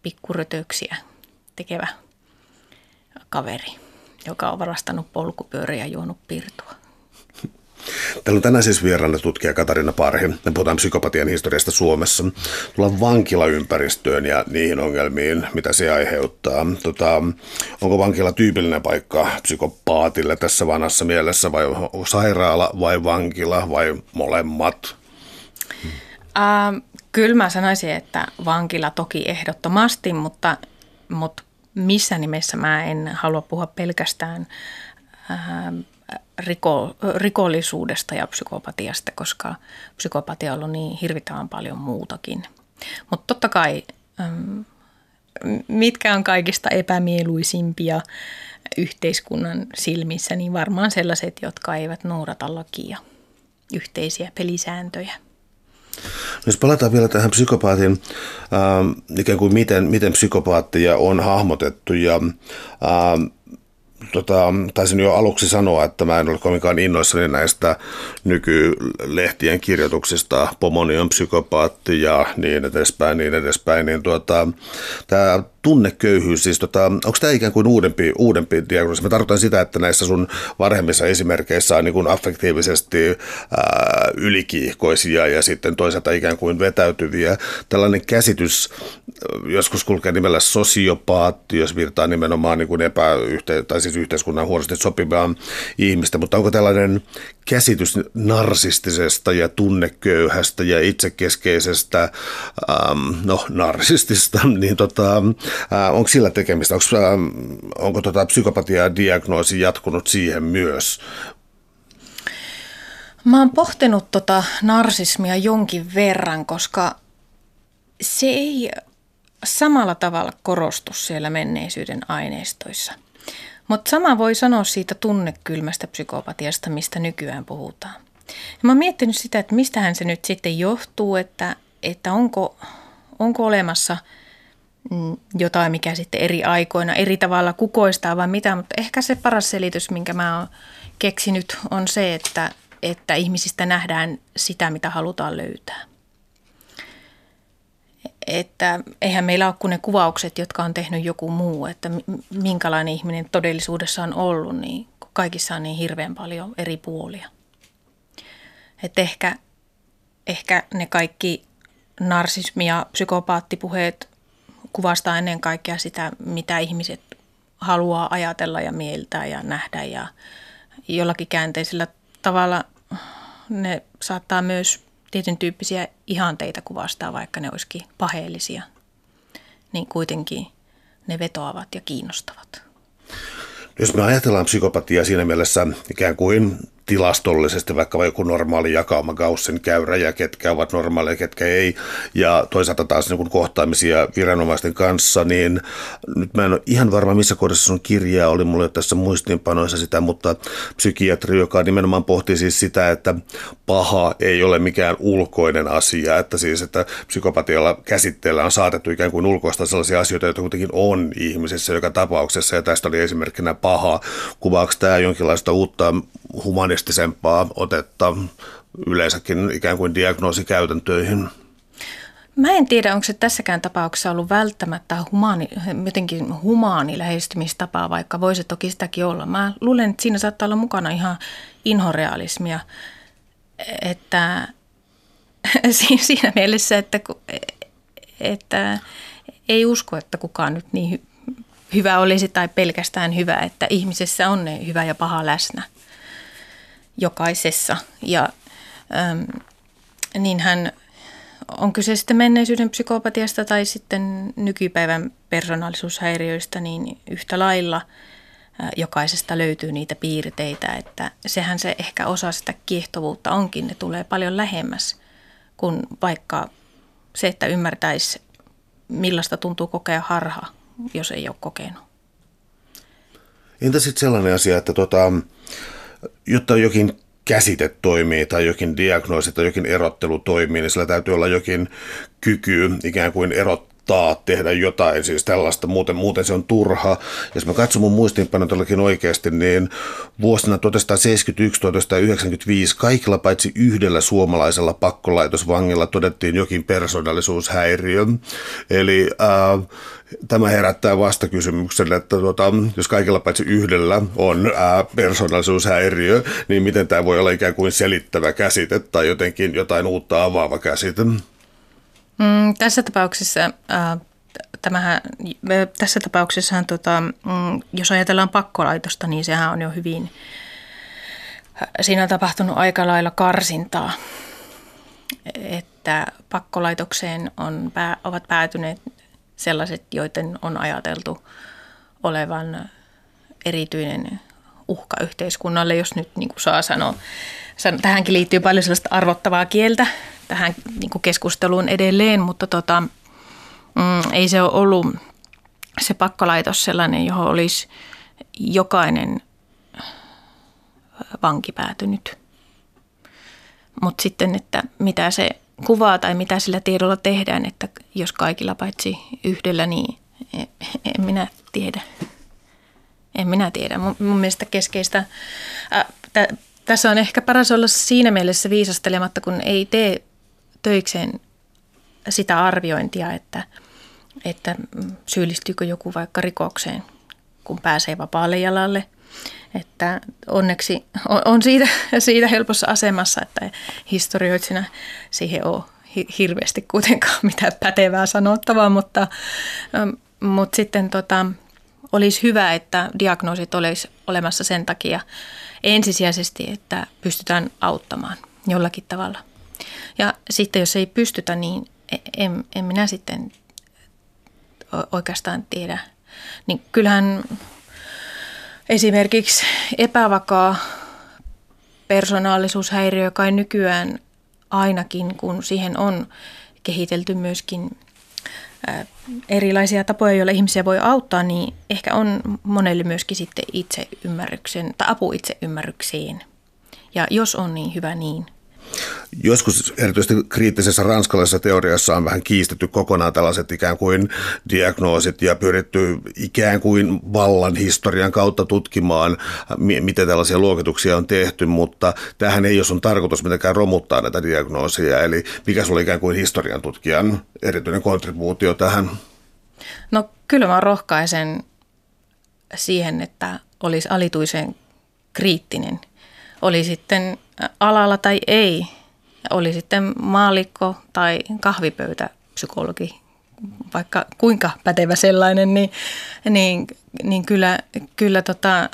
pikkurötöksiä tekevä kaveri, joka on varastanut polkupyöriä ja juonut pirtua. Täällä on tänään siis vieraana tutkija Katarina Parhi. Me puhutaan psykopatian historiasta Suomessa. Tullaan vankilaympäristöön ja niihin ongelmiin, mitä se aiheuttaa. Tota, onko vankila tyypillinen paikka psykopaatille tässä vanhassa mielessä vai sairaala vai vankila vai molemmat? Uh, kyllä mä sanoisin, että vankila toki ehdottomasti, mutta, mutta missä nimessä mä en halua puhua pelkästään uh, riko, rikollisuudesta ja psykopatiasta, koska psykopatia on ollut niin hirvittävän paljon muutakin. Mutta totta kai, mitkä on kaikista epämieluisimpia yhteiskunnan silmissä, niin varmaan sellaiset, jotka eivät noudata lakia, yhteisiä pelisääntöjä. Jos palataan vielä tähän psykopaatin, äh, ikään kuin miten, miten psykopaattia on hahmotettu ja äh, tota, taisin jo aluksi sanoa, että mä en ole kovinkaan innoissani näistä nykylehtien kirjoituksista, pomoni on psykopaatti ja niin edespäin, niin edespäin, niin tuota, tämä tunneköyhyys, siis tota, onko tämä ikään kuin uudempi, uudempi diagnoosi? Mä tarkoitan sitä, että näissä sun varhemmissa esimerkkeissä on niin affektiivisesti ää, ylikiihkoisia ja sitten toisaalta ikään kuin vetäytyviä. Tällainen käsitys joskus kulkee nimellä sosiopaatti, jos virtaa nimenomaan niin kuin tai siis yhteiskunnan huonosti sopivaa ihmistä, mutta onko tällainen käsitys narsistisesta ja tunneköyhästä ja itsekeskeisestä, ähm, no narsistista, niin tota, äh, onko sillä tekemistä? Onko, äh, onko tota psykopatia-diagnoosi jatkunut siihen myös? Mä oon pohtinut tota narsismia jonkin verran, koska se ei samalla tavalla korostu siellä menneisyyden aineistoissa – mutta sama voi sanoa siitä tunnekylmästä psykopatiasta, mistä nykyään puhutaan. Ja mä oon miettinyt sitä, että mistähän se nyt sitten johtuu, että, että onko, onko olemassa mm, jotain, mikä sitten eri aikoina eri tavalla kukoistaa vai mitä, mutta ehkä se paras selitys, minkä mä oon keksinyt, on se, että, että ihmisistä nähdään sitä, mitä halutaan löytää että eihän meillä ole kuin ne kuvaukset, jotka on tehnyt joku muu, että minkälainen ihminen todellisuudessa on ollut, niin kaikissa on niin hirveän paljon eri puolia. Että ehkä, ehkä ne kaikki narsismi- ja psykopaattipuheet kuvastaa ennen kaikkea sitä, mitä ihmiset haluaa ajatella ja mieltää ja nähdä ja jollakin käänteisellä tavalla ne saattaa myös tietyn tyyppisiä ihanteita kuvastaa, vaikka ne olisikin paheellisia, niin kuitenkin ne vetoavat ja kiinnostavat. Jos me ajatellaan psykopatiaa siinä mielessä ikään kuin tilastollisesti vaikka joku normaali jakauma Gaussin käyrä ja ketkä ovat normaaleja, ketkä ei. Ja toisaalta taas niin kuin kohtaamisia viranomaisten kanssa, niin nyt mä en ole ihan varma missä kohdassa sun kirjaa oli, mulla ei tässä muistiinpanoissa sitä, mutta psykiatri, joka nimenomaan pohtii siis sitä, että paha ei ole mikään ulkoinen asia, että siis, että psykopatialla käsitteellä on saatettu ikään kuin ulkoista sellaisia asioita, joita kuitenkin on ihmisessä joka tapauksessa, ja tästä oli esimerkkinä paha. Kuvaako tämä jonkinlaista uutta humanistisempaa otetta yleensäkin ikään kuin diagnoosikäytäntöihin? Mä en tiedä, onko se tässäkään tapauksessa ollut välttämättä humaani, jotenkin humaani lähestymistapa, vaikka voisi toki sitäkin olla. Mä luulen, että siinä saattaa olla mukana ihan inhorealismia, että siinä mielessä, että, että ei usko, että kukaan nyt niin hyvä olisi tai pelkästään hyvä, että ihmisessä on ne hyvä ja paha läsnä – jokaisessa. Ja äm, niin hän on kyse sitten menneisyyden psykopatiasta tai sitten nykypäivän persoonallisuushäiriöistä, niin yhtä lailla jokaisesta löytyy niitä piirteitä, että sehän se ehkä osa sitä kiehtovuutta onkin, ne tulee paljon lähemmäs kuin vaikka se, että ymmärtäisi millaista tuntuu kokea harha, jos ei ole kokenut. Entä sitten sellainen asia, että tota, jotta jokin käsite toimii tai jokin diagnoosi tai jokin erottelu toimii, niin sillä täytyy olla jokin kyky ikään kuin erottaa auttaa tehdä jotain, siis tällaista, muuten, muuten se on turha. Jos mä katson mun muistiinpano todellakin oikeasti, niin vuosina 1971-1995 kaikilla paitsi yhdellä suomalaisella pakkolaitosvangilla todettiin jokin persoonallisuushäiriö. Eli äh, tämä herättää vastakysymyksen, että tuota, jos kaikilla paitsi yhdellä on ää, persoonallisuushäiriö, niin miten tämä voi olla ikään kuin selittävä käsite tai jotenkin jotain uutta avaava käsite? Mm, tässä tapauksessa äh, tämähän, tässä tapauksessahan, tota, mm, jos ajatellaan pakkolaitosta, niin sehän on jo hyvin, siinä on tapahtunut aika lailla karsintaa, että pakkolaitokseen on, ovat päätyneet sellaiset, joiden on ajateltu olevan erityinen uhka yhteiskunnalle, jos nyt niin kuin saa sanoa. Tähänkin liittyy paljon sellaista arvottavaa kieltä tähän niin kuin keskusteluun edelleen, mutta tota, mm, ei se ole ollut se pakkolaitos sellainen, johon olisi jokainen vanki päätynyt. Mutta sitten, että mitä se kuvaa tai mitä sillä tiedolla tehdään, että jos kaikilla paitsi yhdellä, niin en, en minä tiedä. En minä tiedä. Mun, mun mielestä keskeistä, ää, tä, tässä on ehkä paras olla siinä mielessä viisastelematta, kun ei tee töikseen sitä arviointia, että, että syyllistyykö joku vaikka rikokseen, kun pääsee vapaalle jalalle. Että onneksi on siitä, siitä helpossa asemassa, että historioitsina siihen on hirveästi kuitenkaan mitään pätevää sanottavaa, mutta, mutta sitten tota, olisi hyvä, että diagnoosit olisi olemassa sen takia ensisijaisesti, että pystytään auttamaan jollakin tavalla. Ja sitten jos ei pystytä, niin e, en, en minä sitten oikeastaan tiedä. Niin kyllähän esimerkiksi epävakaa persoonallisuushäiriö kai nykyään ainakin, kun siihen on kehitelty myöskin erilaisia tapoja, joilla ihmisiä voi auttaa, niin ehkä on monelle myöskin sitten itseymmärryksen tai apu itseymmärrykseen. Ja jos on niin hyvä niin, Joskus erityisesti kriittisessä ranskalaisessa teoriassa on vähän kiistetty kokonaan tällaiset ikään kuin diagnoosit ja pyritty ikään kuin vallan historian kautta tutkimaan, miten tällaisia luokituksia on tehty, mutta tähän ei ole sun tarkoitus mitenkään romuttaa näitä diagnoosia. Eli mikä sulla ikään kuin historian tutkijan erityinen kontribuutio tähän? No kyllä mä rohkaisen siihen, että olisi alituisen kriittinen. Oli sitten alalla tai ei, oli sitten maalikko tai kahvipöytäpsykologi, vaikka kuinka pätevä sellainen, niin, niin, niin kyllä, kyllä tota,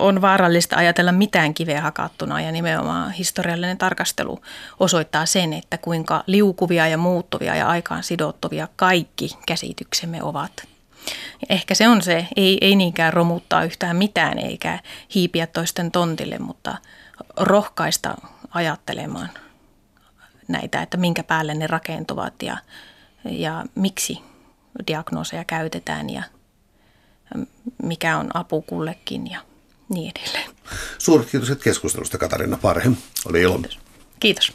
on vaarallista ajatella mitään kiveä hakattuna. Ja nimenomaan historiallinen tarkastelu osoittaa sen, että kuinka liukuvia ja muuttuvia ja aikaan sidottuvia kaikki käsityksemme ovat. Ehkä se on se, ei, ei niinkään romuttaa yhtään mitään eikä hiipiä toisten tontille, mutta – rohkaista ajattelemaan näitä, että minkä päälle ne rakentuvat ja, ja miksi diagnooseja käytetään ja mikä on apu kullekin ja niin edelleen. Suuret kiitos keskustelusta Katarina Parhe. Oli ilo. Kiitos. kiitos.